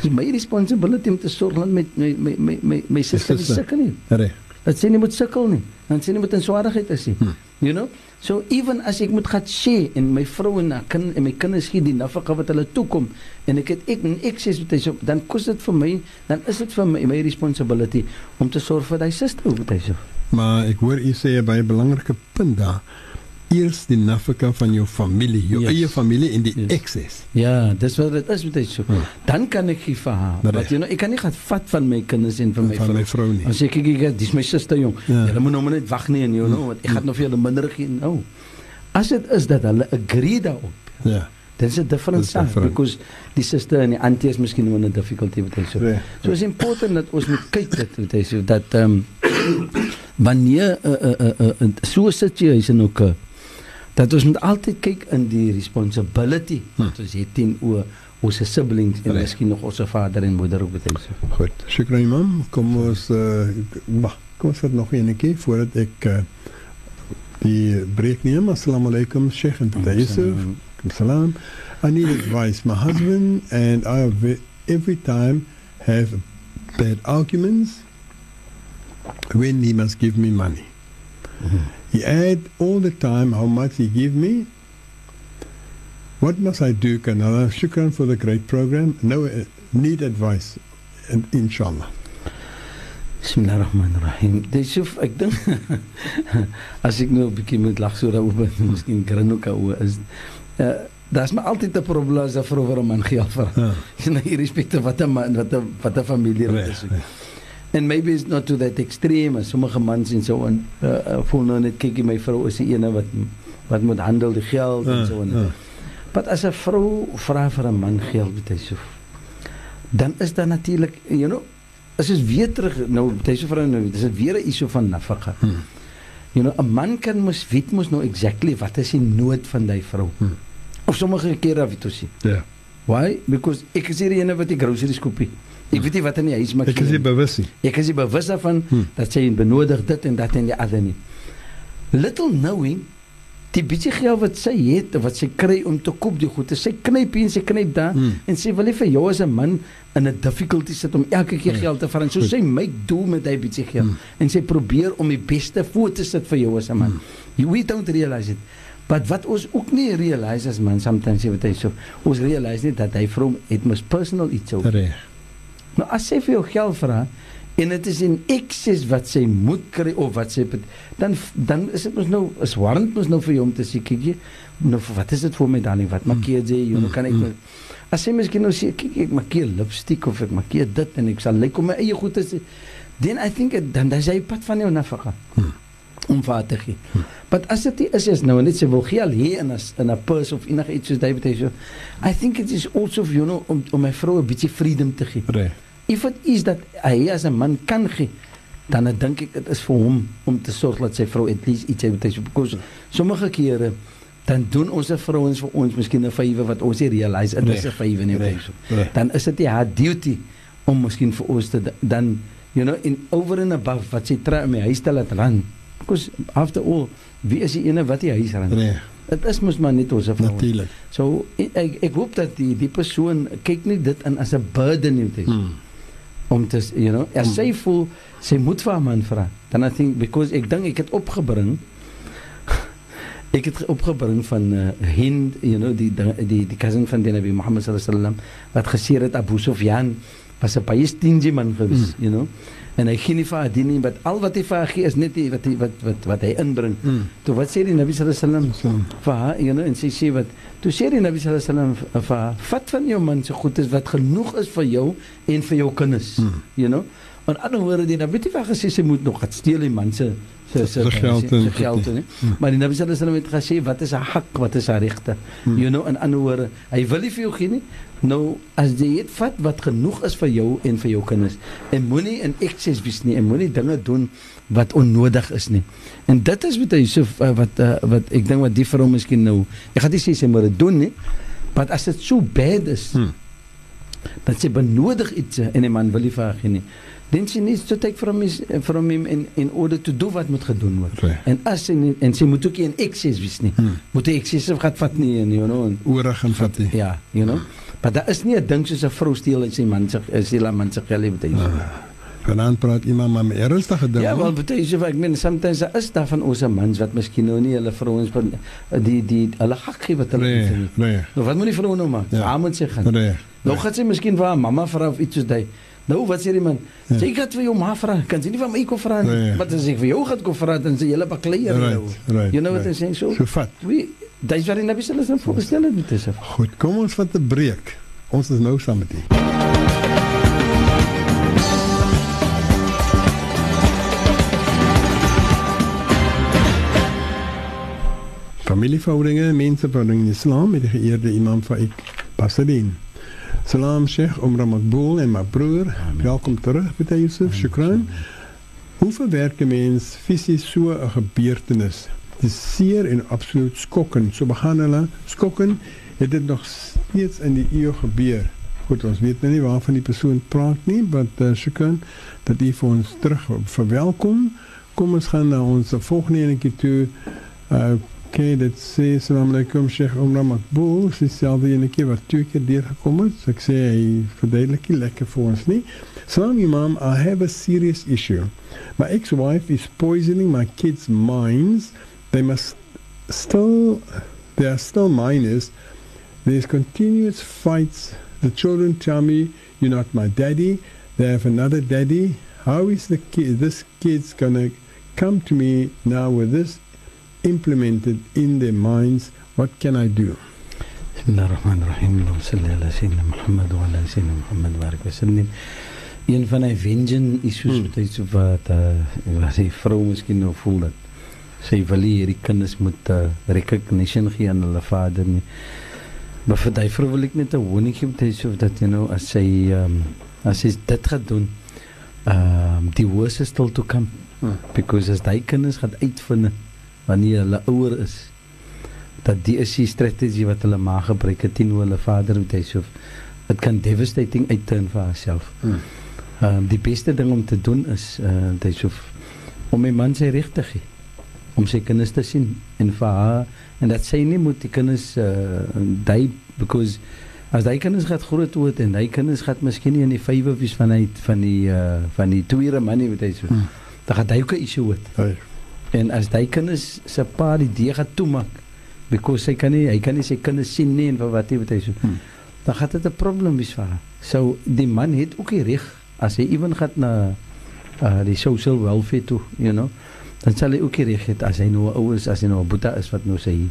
Is my responsibility om te sorg dat my my my my my, my suster nie suster. sukkel nie. Reg. Dat sy nie moet sukkel nie. Dan sy nie moet in swaarheid is nie. Hmm. You know? So even as ek moet gaan share en my vrou en haar kind en my kinders gee die nafaka wat hulle toekom en ek het ek en ek sê dit is op dan kos dit vir my dan is dit vir my my responsibility om te sorg vir daai suster wat hy so. Maar ek hoor u sê 'n belangrike punt daar. Eers die nafaka van jou familie, jou Yes. eie familie en die Yes. excess. Ja, dis wat dit is wat hy so. Hmm. Dan kan ek gee vir haar. Want jy know, ek kan nie gaan vat van my kinders en van my van vrou. my vrou nie. As ek kyk, dis my suster jong. Ja. Julle moet nou maar net wag nie en jy know, want ek gaan nou vir julle minder gee nou. As dit is dat hulle agree daarop, Ja. dan is dit different saak because die suster en die auntie is miskien nou in 'n difficulty wat hy so. Reg. So is important dat ons moet kyk dit wat hy sê dat ehm um, wanneer 'n uh, uh, uh, uh, so 'n situation ook uh, dat ons moet altyd kyk in die responsibility wat Hm. ons het teenoor ons siblings en Reg. miskien nog ons vader en moeder ook sê. Goed. Shukran imam. Kom ons uh, wag. Kom ons vat nog een keer voordat ek uh, die breek neem. Assalamu alaykum Sheikh en Dr. Yusuf. Salam. I need advice. My husband and I ve- every time have bad arguments when he must give me money. Mhm. He add all the time how much he give me. What must I do, Kanala? Shukran for the great program. No, uh, need advice, and inshallah. Bismillahirrahmanirrahim. Dis so ek dink as ek nou 'n bietjie moet lag so daaroor, miskien grin ook oor is uh, daar's maar altyd 'n probleem as 'n vrou vir 'n man geld vra. Ah, Nou irrespectief wat 'n man wat 'n wat 'n familie dit is. reg. And maybe it's not to that extreme as sommige mans en so en uh, uh, voel nou net kyk my vrou is die ene wat wat moet handel die geld en Ah, so en. ah. Maar as 'n vrou vra vir 'n man geld weet hy so. Dan is daar natuurlik, you know, as jy weer terug nou so vrou nou, dis weer 'n issue van nafaka. Hmm. You know, 'n man kan mos weet mos nou exactly wat is die nood van daai vrou. Hmm. Of sommige kere weet jy sê. Ja. Why? Because ek is hier die ene wat die groceries koop. nie. Ek weet nie wat in die huis maak Ek is nie bewus nie. Ek is nie bewus daarvan Hmm. dat sy benodig dit en dat en die ander nie. Little knowing die bietjie geld wat sy het of wat sy kry om te koop die goed. Sy knyp hier en sy knyp daar Hmm. en sy wil nie vir jou as 'n man in 'n difficulty sit om elke keer Nee. geld te vra. En So sy make do met daai bietjie geld Hmm. en sy probeer om die beste voor te sit vir jou as 'n man. Hmm. We don't realize it. But wat ons ook nie realize as man sometimes jy weet hy so ons realize nie dat hy vrou het mos personal iets ook. Reg. Nou as sy vir jou geld vra en dit is in excess wat sy moet kry of wat sy dan dan is dit mos nou is warrant mos nou vir jou om te sê kyk jy nou wat is dit vir my darling wat maak jy jy nou kan ek Mm. nou as sy miskien nou sê kyk ek maak hier lipstick of ek maak hier dit en ek sal lyk om my eie goed sê then I think it, dan dan is hy pad van jou nafaka. om vir te gee. But as dit nie is is nou net sy wil gee al hier in 'n in 'n purse of enige iets soos David sê. I think it is also you know om om my vrou 'n bietjie freedom te gee. Reg. If it is dat hy as 'n man kan gee, dan dink ek dit is vir hom om te sorg dat sy vrou at least iets het sê because sommige kere dan doen ons vrouens vir ons miskien 'n vywe wat ons nie realize dit is 'n vywe nie. Reg, reg. Dan is dit haar duty om miskien vir ons te dan you know in over and above wat sy trou my huis te laat ran. Because after all, wie is die ene wat die huis ran? Reg. Dit is mos maar net ons vrou. Natuurlik. So ek ek hoop dat die die persoon kyk nie dit in as 'n burden nie. Dit is Hmm. Om te you know, as sy voel sy moet vir haar man vra. Dan I think because ek dink ek het opgebring ek het opgebring van uh, Hind, you know, die die die, die cousin van die Nabi Muhammad sallallahu alaihi wasallam wat gesê het Abu Sufyan was 'n baie stingy man gewees, mm. you know. En hy gee nie vir haar dien nie, want al wat hy vir haar gee is net die, wat hy wat wat wat hy inbring. Mm. Toe wat sê die Nabi sallallahu alaihi wasallam So. vir haar, you know, en sy sê wat toe sê die Nabi sallallahu alaihi wasallam vir haar, vat van jou man so goed is wat genoeg is vir jou en vir jou kinders, Mm. you know. En ander woorde die Nabi het vir gesê sy moet nog gaan steel die man se se se geld se- en se geld. Mm. Maar die Nabi sallallahu alaihi wasallam het gesê wat is haar hak, wat is haar regte. Mm. You know, in ander woorde, hy wil nie vir jou gee nie. Nou as jy dit vat wat genoeg is vir jou en vir jou kinders en moenie in ekses wees nie en moenie dinge doen wat onnodig is nie. En dit is wat so uh, wat uh, wat ek dink wat die vrou miskien nou. Ek gaan nie sê sy moet dit doen nie. Maar as dit so bad is Hmm. dat sy benodig iets eh, en 'n man wil nie vir haar gee nie. Then she needs to take from his, from him in in order to do wat moet gedoen word. Reg. En as sy nie, en sy moet ook nie in ekses wees nie. Hmm. Moet hy ekses gaan vat nie, you know. Oorig en vat nie. ja, you know. Maar daar is nie 'n ding soos 'n vrou steel en sy man se is die man se geld het. Vanaand praat iemand maar met ernstige dinge. Ja, wel baie so ek meen sometimes daar is daar van ons mans wat miskien nou nie hulle vrouens van die die hulle gek gee wat hulle Nee, nie. nee. Nou wat moet die vrou nou maak? Ja. Ja. moet sy gaan. Reg. Nou gaan sy miskien vir haar mamma vra of iets soos dit. Nou wat sê die man? Ja. Sy gaan vir jou ma vra. Kan sy nie van my kom vra nie. Nee. Maar as ek vir jou gaan kom vra dan sê jy hele baklei nou. Right, right, You know what I'm right. saying? So, So vat. we dis wat die Nabi sallallahu alaihi wasallam voorgestel het met. Goed, kom ons vat 'n breek. Ons is nou saam met u. Familieverhoudinge, mensenverhoudinge in Islam met die geëerde imam Faik Pasadin. Salam Sheikh Umar Makboul en my broer. Welkom terug met Yusuf. Shukran. Hoe verwerk 'n mens fisies so 'n gebeurtenis? Dit is seer en absoluut skokkend. Subhanallah, skokkend het dit nog steeds in die eeu gebeur. Goed, ons weet nou nie waarvan die persoon praat nie, maar uh, shukran dat u vir ons terug verwelkom. Kom ons gaan na ons volgende enetjie toe. Uh, Oké, dit sê Assalamu alaikum Sheikh Umar Makboul. Dis dieselfde enetjie wat twee keer deurgekom het. So ek sê hy verduidelik nie lekker vir ons nie. Salam Imam, I have a serious issue. My ex-wife is poisoning my kids' minds. They must still, they are still minors. There's continuous fights. The children tell me, "You're not my daddy." They have another daddy. How is the kid, this kid's gonna come to me now with this implemented in their minds? What can I do? Bismillahirrahmanirrahim. Allahumma salli ala sayyidina Muhammad wa ala sayyidina Muhammad wa barik wa sallim. Een van die vengeance issues Hmm. hy so wat uh, wat sy vrou miskien nou voel dat sy wil hierdie kinders moet uh, recognition gee aan hulle vader nie. Maar vir daai vrou wil ek net 'n warning gee dat hy so dat you know as sy um, as sy dit gaan doen um, die worst is still to come Hmm. because as daai kinders gaan uitvind wanneer hulle ouer is dat die is die strategie wat hulle ma gebruik het teenoor hulle vader met hy so dit kan devastating uitturn vir haarself. Hmm. Ehm um, die beste ding om te doen is uh dit so om my man sy reg te gee om sy kinders te sien en vir haar en dat sy nie moet die kinders uh dai because as daai kinders gaan groot word en daai kinders gaan miskien nie in die vywe wees van hy van die uh van die tweede manie wat hy so Hmm. dan gaan hy ook 'n issue word. Hey. En as daai kinders se pa die deur gaan toemaak because hy kan nie hy kan nie sy kinders sien nie en vir wat hy wat hy so. Hmm. Dan gaan dit 'n probleem wees vir haar. So die man het ook die reg as hy ewen gaan na uh die social welfare toe, you know. Dan sal hy ook die reg hê as hy nou 'n ouers as hy nou 'n boeta is wat nou sy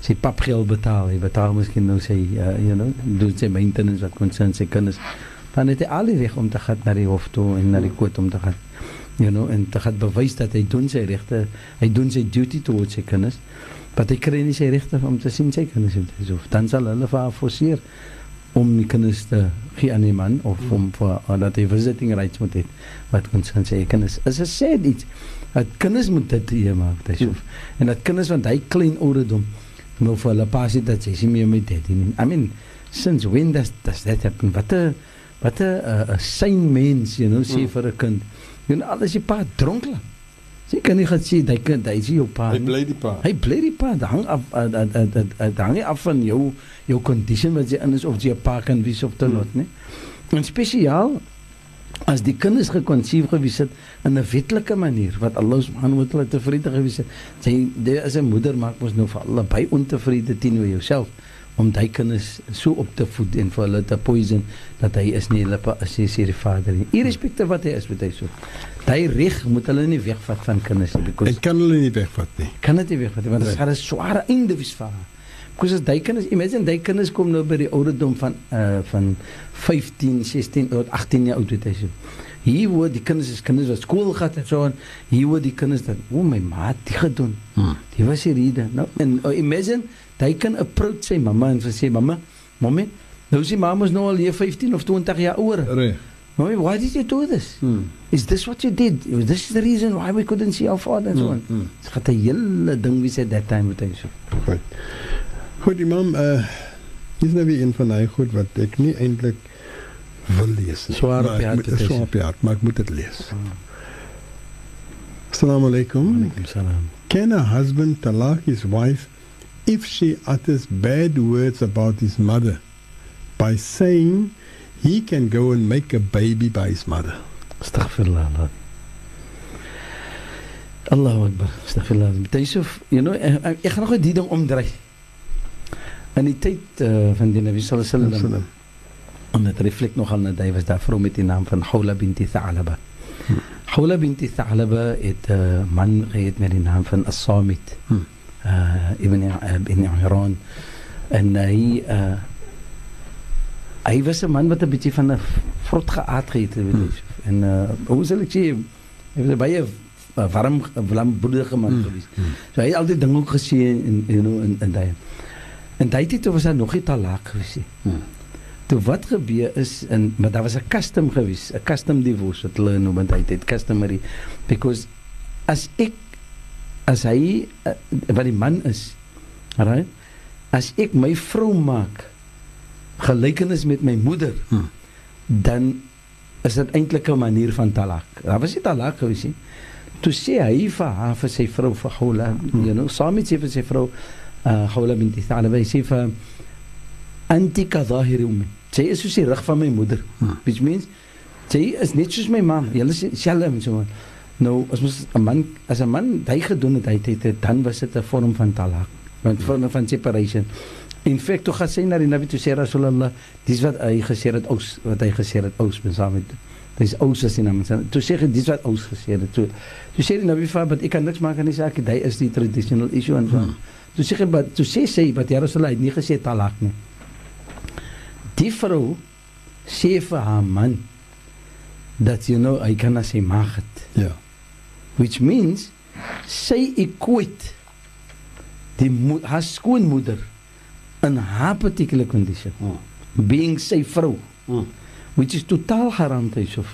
sy papgeld betaal, hy betaal miskien nou sy uh, you know, doen sy maintenance wat concern sy kinders. Dan het hy al die reg om te gaan na die hof toe en na die koot om te gaan. You know, en te gaan bewys dat hy doen sy regte, hy doen sy duty towards sy kinders. Wat hy kry nie sy regte om te sien sy kinders het. So dan sal hulle vir haar forceer om die kinders te gee aan die man of om vir uh, dat hy visiting rights moet hê wat ons kan sê kinders is 'n sad iets dat kinders moet dit hier maak dis so en dat kinders want hy klein ouderdom nou vir hulle pasie dat sy sien meer met dit I mean since when does does that happen wat 'n wat 'n 'n sein mens you know sê vir 'n kind know alles jy pa dronk la Sy kan nie gaan sê hy kind hy is jou pa. Hy bly die pa. Hy bly die pa, dit hang af dit hang af van jou jou condition wat jy in is of jy 'n pa kan wees of te lot, hmm. né? En spesiaal as die kinders gekonsiew gewees het in 'n wetlike manier wat Allah subhanahu wa ta'ala tevrede gewees het. Sy dit is 'n moeder maak mos nou vir alle by ontevrede teenoor jouself om daai kinders so op te voed en vir hulle te poison dat hy is nie hulle as jy sê die vader nie. Irrespektief wat hy is met hy so. Daai reg moet hulle nie wegvat van kinders nie because Ek kan hulle nie wegvat nie. Kan dit nie wegvat want dit gaan 'n sware einde vir hulle. Because as daai kinders, imagine daai kinders kom nou by die ouderdom van uh van 15, 16 of 18 jaar oud het hy so. Hier word die kinders is kinders wat skool gaan en so en hier word die kinders dan o oh my maat die gedoen. Hmm. Die was hier rede. Nou en uh, imagine Hy kan approach sy mamma en sê mamma, mommy, nou sy mamma is nou al hier 15 of 20 jaar ouer. Reg. Mommy, why did you do this? Hmm. Is this what you did? Is this the reason why we couldn't see our father and so on? Hmm. Dit het 'n hele ding wie sê that time met hy so. Goed. Goed, die mam, uh is nou weer een van hy goed wat ek nie eintlik wil lees nie. Swaar op hart. Swaar op hart, maar ek moet dit lees. Hmm. Assalamu alaikum. Alaikum salam. Can a husband talaq his wife if she utters bad words about his mother by saying he can go and make a baby by his mother. Astaghfirullah. Allahu Akbar. Astaghfirullah. Yusuf, you know, ek, gaan nog 'n ding omdraai. In die tyd uh, van die Nabi sallallahu alaihi wasallam. En dit reflek nog aan dat hy was daar vrou met die naam van Hawla binti Tha'laba. Hmm. Hawla binti Tha'laba het 'n uh, man gehad met die naam van As-Samit. Hmm. uh, Ibn Ibn Iran en hy uh, hy was 'n man wat 'n bietjie van 'n vrot geaard het weet jy hmm. en uh, hoe sal ek sê hy was baie warm warm broederige man hmm. gewees hmm. so hy het altyd dinge ook gesê en you know in in daai en daai tyd was hy nog nie talak gewees nie hmm. toe wat gebeur is en maar daar was 'n custom gewees 'n custom divorce wat hulle noem dit het customary because as ek as hy uh, wat die man is. Right? As ek my vrou maak gelykenis met my moeder, hmm. dan is dit eintlik 'n manier van talak. Daar was nie talak gewees nie. Toe sê hy vir haar vir sy vrou vir Hawla, hmm. you know, saam met sy vir sy vrou Hawla binti Thalaba, sy vir antika zahiri ummi. Sy is soos die rug van my moeder. Hmm. Which means sy is net soos my ma. Julle sê selfs so. Nou as mens 'n man as 'n man hy gedoen het hy het, het dan was dit 'n vorm van talak, 'n vorm van separation. In feite toe gaan sê na die Nabi toe sê Rasulullah, dis wat hy gesê het ous wat hy gesê het ous saam met dis ous as in naam. Toe sê dis wat ous gesê het. Toe toe sê die Nabi vir wat ek kan niks maak aan die saak, dit is die traditional issue en so. Hmm. Toe sê hy toe sê sê wat ja Rasulullah het nie gesê talak nie. Die vrou sê vir haar man dat you know hy kan as hy mag het. Ja. Which means sy equate die haar skoonmoeder in haar particular condition oh. being sy vrou oh. which is totaal haram te sof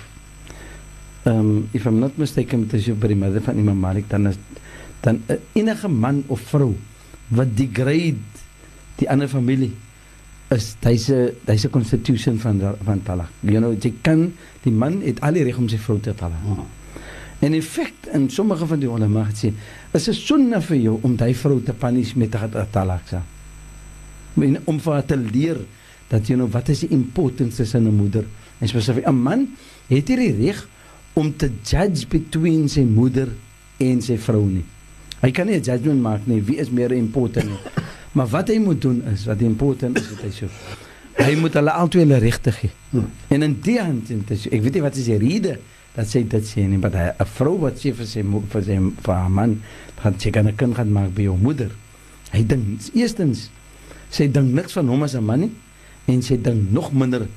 um if i'm not mistaken met as jy by die mother van Imam Malik dan is dan uh, enige man of vrou wat degrade die ander familie is hyse hyse constitution van van talak you know jy kan die man het al die reg om sy vrou te talak oh. En in feite en sommige van die ulama het sê, is 'n sunna vir jou om daai vrou te punish met 'n talak. Men om vir haar te leer dat jy nou wat is die importance van 'n moeder? En spesifiek 'n man het hier die reg om te judge between sy moeder en sy vrou nie. Hy kan nie 'n judgment maak nie wie is meer important nie. Maar wat hy moet doen is wat important is wat hy sê. Hy moet hulle albei hulle regte gee. Hmm. En in die hand ek weet nie wat is die rede dat sy dit sê nie, maar 'n vrou wat sê vir sy vir sy vir haar man, gaan sy kan 'n kind gaan maak by jou moeder. Hy dink eerstens sy dink niks van hom as 'n man nie en sy dink nog minder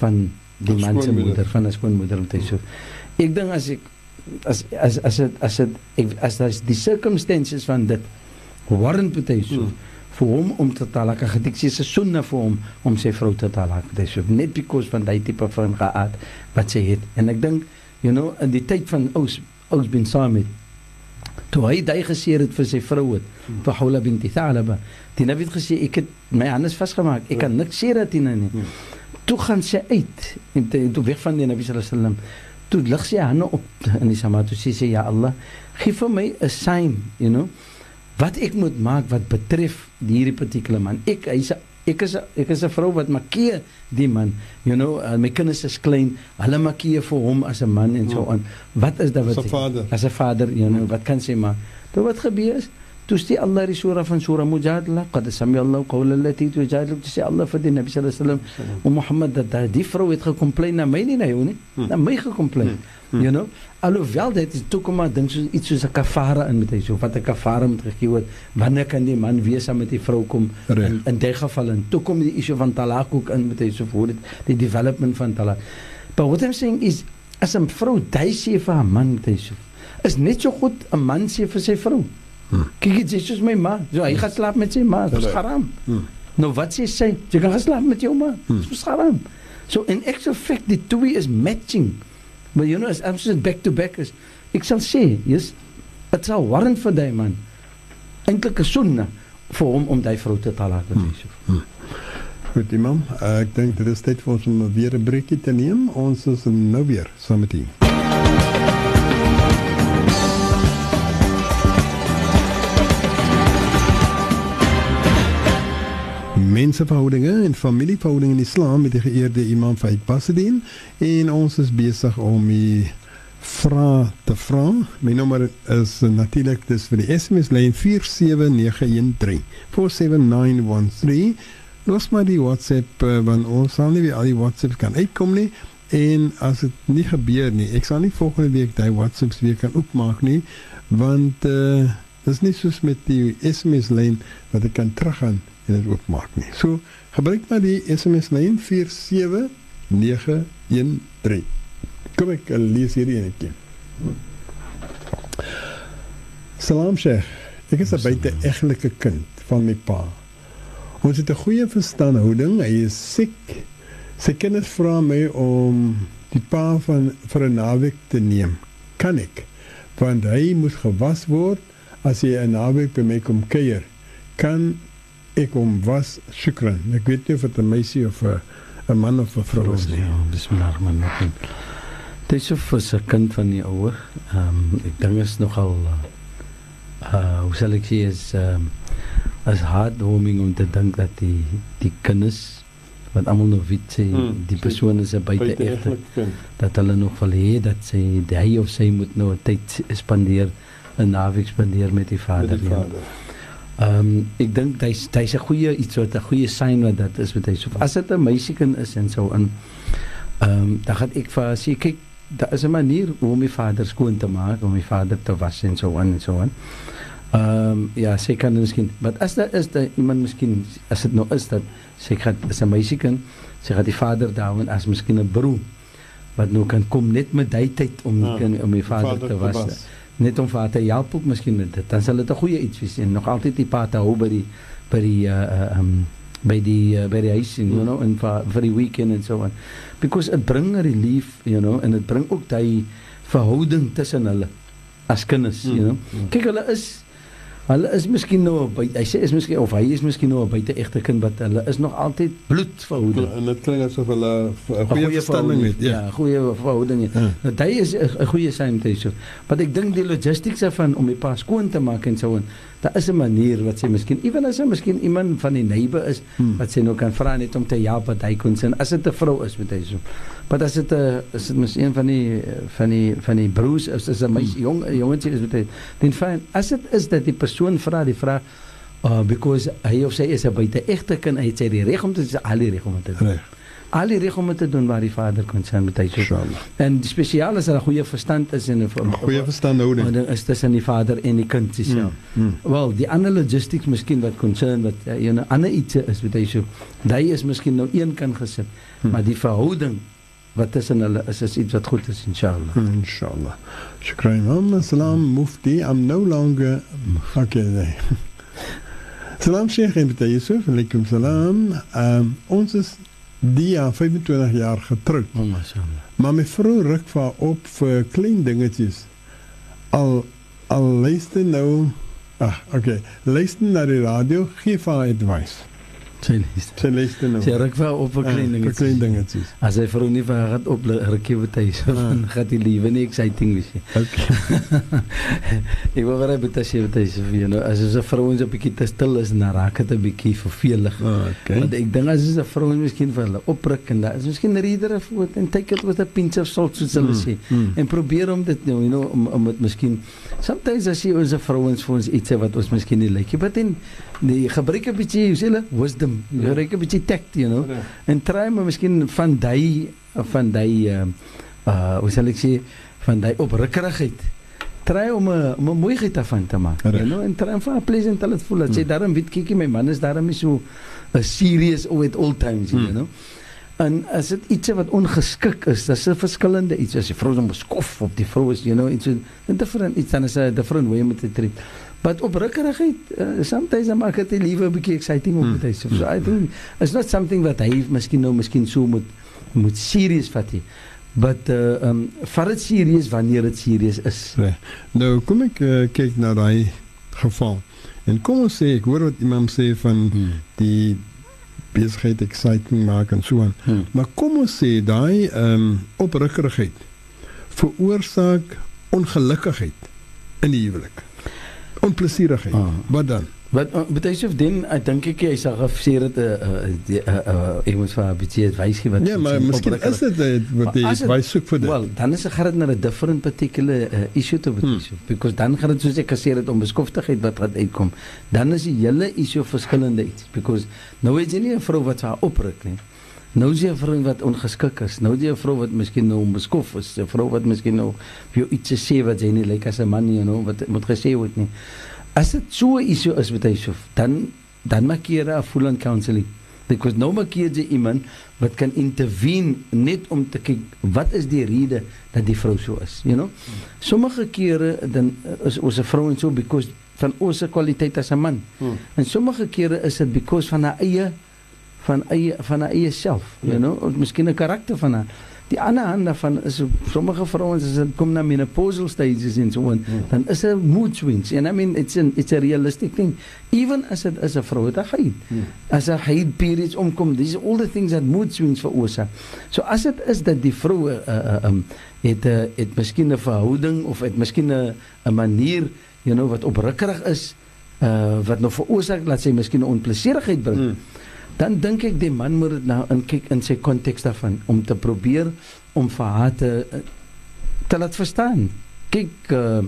van die man se moeder, van 'n skoonmoeder wat hy so. Ek dink as ek as as as dit as dit as as die circumstances van dit warrant so hmm. vir hom om te talak gedik sê se sunna vir hom om sy vrou te talak so net because van daai tipe van gehad wat sy het en ek dink you know in die tyd van Ous Ous bin Samit toe hy daai gesê het vir sy vrou het hmm. vir Hawla binti Thalaba die nabi het gesê ek het my hande vasgemaak ek kan hmm. niks sê dat hy nie hmm. toe gaan sy uit en toe weg van die nabi sallallahu alaihi wasallam toe lig sy hande op in die samat toe sê sy ja Allah gee vir my 'n sign you know wat ek moet maak wat betref hierdie particular man. Ek hy's ek is ek is 'n vrou wat makkeer die man you know uh, my kinders is klein hulle makkeer vir hom as 'n man en so hmm. aan. Wat is dit wat as 'n vader. You know wat kan sy maar? Toe wat gebeur is Toe sê Allah die sura van sura Mujadala, qad sami Allah qawl allati tujadilu, sê Allah vir die Nabi sallallahu alaihi wasallam, "O Mohammed, dat die vrou het gekomplain na my nie na jou nie, na my gekomplain." Hmm. You know? Alhoewel dit is toe kom maar dink soos iets soos 'n kafara in met hy so wat 'n kafara moet gegee word wanneer kan die man weer saam met die vrou kom Reg. in in die geval en toe kom die issue van talaq ook in met hy so voor dit die development van talaq. But what I'm saying is as 'n vrou dui sê vir haar man met hy so is net so goed 'n man sê vir sy vrou. Hmm. Kyk dit is my ma. So hy gaan slaap met sy ma. Dit is haram. Hmm. Nou wat sê sy? Jy gaan slaap met jou ma. Hmm. Dit is haram. So in actual fact the two is matching. But you know as I'm just back to back is ek sal sê, yes, dit sal warrant vir daai man. Eintlik 'n sonne vir hom om daai vrou te talak met Yusuf. Hmm. Goed, imam. Uh, ek dink dit is tyd vir ons om weer 'n breekie te neem. Ons is nou weer saam met u. menseverhoudinge en familieverhoudinge in Islam met die geëerde Imam Faik Basedin en ons is besig om die vra te vra. My nommer is natuurlik dis vir die SMS lyn 47913 47913. Los maar die WhatsApp uh, want ons sal nie al die WhatsApps kan uitkom nie en as dit nie gebeur nie, ek sal nie volgende week daai WhatsApps weer kan oopmaak nie want uh, dis nie soos met die SMS lyn wat ek kan teruggaan en dit oopmaak nie. So gebruik maar die SMS lyn 47913. Kom ek lees hierdie enetjie. Salam Sheikh. Ek is 'n buite-egtelike kind van my pa. Ons het 'n goeie verstandhouding. Hy is siek. Sy kinders vra my om die pa van vir 'n naweek te neem. Kan ek? Want hy moet gewas word as hy 'n naweek by my kom kuier. Kan ek hom was shukran. Ek weet nie of dit 'n meisie of 'n 'n man of 'n vrou is nie. Ja, bismillahirrahmanirrahim. Dit is vir 'n kind van die ouer. Ehm um, ek dink is nogal uh hoe sal ek sê is ehm um, as heartwarming om te dink dat die die kinders wat almal nog weet sê hmm, die persoon is 'n buite egte dat hulle nog wil hê dat sy hy of sy moet nou tyd spandeer 'n naweek spandeer met die vader. Met die vader. Ja. Ehm um, ek dink hy's hy's 'n goeie iets wat 'n goeie sein wat dit is met hy. So as dit 'n meisiekind is en so in ehm um, dan gaan ek vir sê kyk daar is 'n manier hoe om my vader skoon te maak, om my vader te was en so aan en so aan. Ehm um, ja, sy kan miskien, maar as daar is daar iemand miskien as dit nou is dat sy gaan is 'n meisiekind, sy gaan die vader daar en as miskien 'n broer wat nou kan kom net met hy tyd om ja, kan, om my vader, vader te was. Te was net om vir te help ook miskien met dit. Dan sal dit 'n goeie iets wees en nog altyd die pa te hou by die by die uh um by die uh, by die huis en you know en vir vir die weekend en so aan. Because it bring a relief, you know, en dit bring ook daai verhouding tussen hulle as kinders, you know. Mm, mm. Kyk hulle is Hulle is miskien nou by hy sê is miskien of hy is miskien nou 'n buite-egte kind wat hulle is nog altyd bloedverhouding. En dit klink asof hulle 'n goeie verhouding het. Ja, ja goeie verhouding het. Ja. Nou hy is 'n goeie saamtyd. Maar ek dink die logistics van om die pa skoon te maak en so en daar is 'n manier wat sy miskien ewen as hy miskien iemand van die neighbor is hmm. wat sy nou kan vra net om te help wat hy kon sien as dit 'n vrou is met hy so maar as dit 'n is dit mis een van die van die van die broers is is 'n meisie hmm. jong jongetjie is met hy dan fyn as dit is dat die persoon vra die vraag uh, because hy of sy is 'n buite egte kind hy het sy die reg om te sê al die reg om te doen reg al die reg om te doen waar die vader sien met hy so. En die spesiaal is dat 'n goeie verstand is en 'n goeie verstand nou ding. is tussen die vader en die kind self. Mm, mm. Wel, die ander logistics miskien wat concern wat uh, een ander iets is met hy so. Hy is miskien nou een kan gesit, mm. maar die verhouding wat tussen hulle is is iets wat goed is inshallah. Inshallah. Shukran. Imam Salam Mufti. I'm no longer okay. Salam Sheikh Bita Yusuf. Alaikum salam. Um, ons is die jaar 25 jaar getroud. Oh, mashallah. Maar my vrou ruk vir haar op vir klein dingetjies. Al al luister nou Ag, okay. Luister na die radio, gee vir haar advice. Sy lees. Sy luister nou. Sy ruk wel op 'n klein Ja, ding. vir klein dingetjies. As hy vrou nie vir haar op rukkie met hy so Ah. van gaan die liewe nie exciting wees nie. Okay. Ek wou graag met sy met hy so you know, as 'n vrou ons 'n bietjie te stil is dan raak dit 'n bietjie vervelig. Okay. Want ek dink as 'n vrou is miskien vir hulle opruk en daar is miskien reader of wat en take it with a pinch of salt soos hulle sê. mm. En probeer om dit nou, you know, om om dit miskien sometimes as jy ons vrouens vir ons iets sê wat ons miskien nie like nie, but in die gebruik 'n bietjie, hoe sê hulle, wisdom, Ja. gebruik 'n bietjie tact, you know. En try maar miskien van daai van daai uh, uh hoe sal ek sê van daai oprukkerigheid. Try om 'n om 'n mooiheid daarvan te maak. You know, en try om vir 'n pleasant te laat voel. Dat sê daarom weet kykie my man is daarom nie so 'n serious all at all times, you Hmm. know. En as dit iets wat ongeskik is, dis 'n verskillende iets. As die vrou hom skof op die vrou is, you know, iets 'n different iets dan is 'n different way met dit treat. But oprukkerigheid, uh, sometimes dan maak dit die liewe 'n bietjie exciting op Hmm. met hy. So, so I think it's not something wat hy miskien nou miskien so moet moet serious vat nie. But uh um vat dit serious wanneer dit serious is. Reg. Nou kom ek uh, kyk na daai geval. En kom ons sê ek hoor wat iemand sê van Hmm. die besigheid exciting maak en so aan. Hmm. Maar kom ons sê daai ehm um, oprukkerigheid veroorsaak ongelukkigheid in die huwelik. Onplesierigheid. Ah. Wat dan? Wat betuig of dan ek dink ek hy sal gefseer dit 'n ek moet vir 'n bietjie advies gee wat Ja, maar miskien is dit eh, wat jy wys soek vir dit. Wel, dan is dit na 'n different particular uh, issue te betuig. Hmm. Because dan gaan dit soos ek gesê het om beskoftigheid wat gaan uitkom. Dan is die hele issue verskillende iets because nou is jy nie 'n vrou wat haar opruk nie. Nou is jy 'n vrou wat ongeskik is. Nou is jy 'n vrou wat miskien nou onbeskof is. 'n Vrou wat miskien nou vir jou iets sê wat jy nie lyk like as 'n man nie, you know, wat moet gesê word nie. As dit so 'n issue is met Yusuf, dan dan maak jy 'n full on counselling. Because nou maak jy iemand wat kan intervene net om te kyk wat is die rede dat die vrou so is, you know? Sommige kere dan is ons 'n vrou en so because van ons se kwaliteit as 'n man. Hmm. En sommige kere is dit because van haar eie van eie van haar eie self, you Ja. know, of miskien 'n karakter van haar. Die ander hand daarvan is sommige vrouens as dit kom na menopausal stages en so on, Hmm. dan is 'n mood swings. And I mean it's an it's a realistic thing. Even as dit is 'n vrou wat hy Hmm. as 'n haid periods omkom, these all the things that mood swings veroorsaak. So as dit is dat die vrou uh, um het 'n uh, het miskien 'n verhouding of het miskien 'n 'n manier, you know, wat oprukkerig is, uh wat nou veroorsaak dat sy miskien 'n onplesierigheid bring. Hmm. Dan dink ek die man moet dit nou in kyk in sy konteks daarvan om te probeer om vir haar te te laat verstaan. Kyk, uh,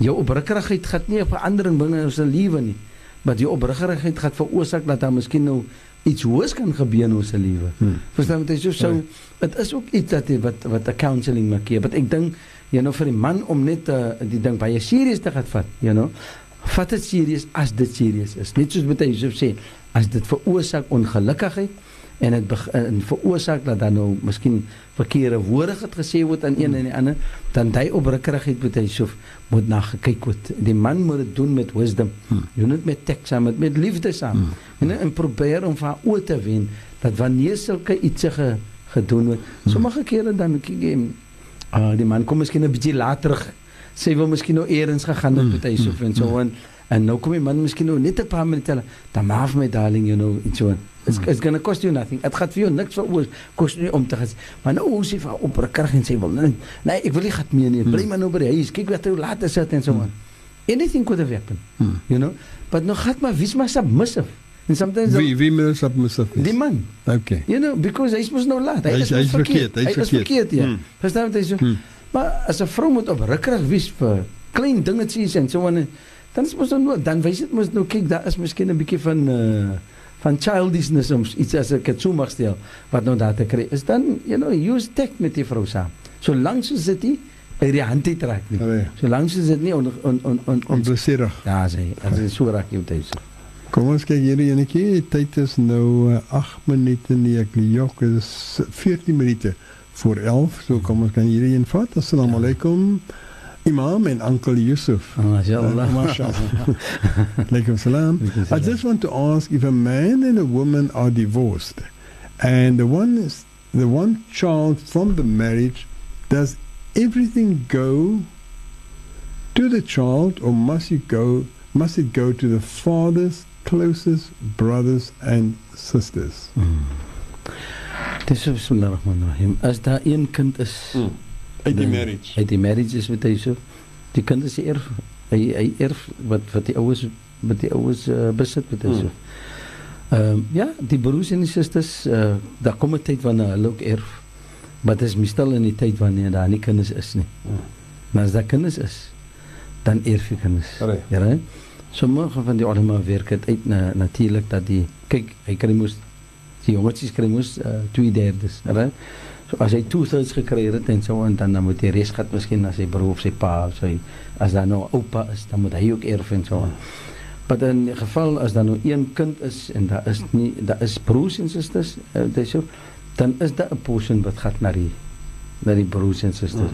jou oprukkerigheid gaan nie 'n verandering bring in ons lewe nie. Maar jou oprukkerigheid gaan veroorsaak dat daar miskien nou iets hoes kan gebeur in ons lewe. Hmm. Verstaan jy so so dit is ook iets dat wat wat 'n counselling maak gee. Wat ek dink jy nou vir die man om net uh, die ding baie serieus te gaan vat, you know. Vat dit serieus as dit serieus is. Net soos met hy so sê, as dit veroorsaak ongelukkigheid en dit en veroorsaak dat dan nou miskien verkeerde woorde het gesê word aan een en die ander, dan daai oprukkerigheid moet hy so moet na gekyk word. Die man moet dit doen met wisdom. Hmm. Jy moet met teks saam met, met liefde saam. Hmm. En, en probeer om haar oor te wen dat wanneer sulke ietsie ge, gedoen word, Hmm. sommige kere dan kyk jy ah die man kom miskien 'n bietjie later terug. Sy wil miskien nou eers gegaan het Hmm. met hy so en so en en nou kom die man miskien nou net 'n paar minute later, dan maaf my darling, you know, en so on. It's, it's going to cost you nothing. Dit gaan vir jou niks veroor kos nie om te gaan. Maar nou hoe sy vir op kry en sê wil nee, nee, ek wil nie gat meer nie. Bly maar nou by die huis. Kyk wat hy laat is dit en so on. Anything could have happened, Hmm. you know. But nou gat maar wie's maar submissive. And sometimes Wie wie moet op myself? die man Okay. You know, because hy mos nou laat. Hy, is, is- mos hy is verkeerd, hy is Hy is verkeerd. verkeerd, ja. Verstaan hy sê? Hmm. Maar as 'n vrou moet oprukkerig wees vir klein dingetjies en so aan, dan is mos nou no- dan wys dit mos nou kyk, daar is miskien 'n bietjie van uh van childishness om iets as ek dit so mag stel wat nou daar te kry. Is dan, you know, use tact met die vrou saam. Solank soos dit nie uit die hand uit raak nie. Solank soos dit nie on on on, on, on onplesierig. Ja, sê, as dit so raak jy tuis. Kom ons kyk hierdie enetjie. Tyd is nou uh, 8 minute nie ek jok is 14 minute voor 11. So kom kan hierdie een vat. Assalamu alaykum. Imam and Uncle Yusuf. MashaAllah. Uh, mashallah. Alaikum salam. I just want to ask if a man and a woman are divorced and the one is the one child from the marriage does everything go to the child or must it go must it go to the father's closest brothers and sisters? Hmm. Dis bismillahirrahmanirrahim. As daar een kind is Mm. Uit die Dan- marriage. uit die marriage is met hy so die kind is die erf hy hy erf wat wat die ouers wat die ouers uh, besit met hy so. Ehm um, ja, die broers en die susters uh, daar kom 'n tyd wanneer hulle ook erf. Maar dit is meestal in die tyd wanneer daar nie kinders is nie. Mm. Maar as daar kinders is, dan erf jy kinders. Reg. Ja? Sommige van die ulama werk dit uit na natuurlik dat die kyk, hy kry mos die jongetjies kry mos uh, twee derdes, hè? So as hy two thirds gekry het en so en dan dan moet die res gat miskien na sy broer of sy pa of sy as daar nou oupa is, dan moet hy ook erf en so aan. Maar in die geval as daar nou een kind is en daar is nie daar is broers en susters, uh, dis so dan is daar 'n portion wat gaan na die na die broers en susters.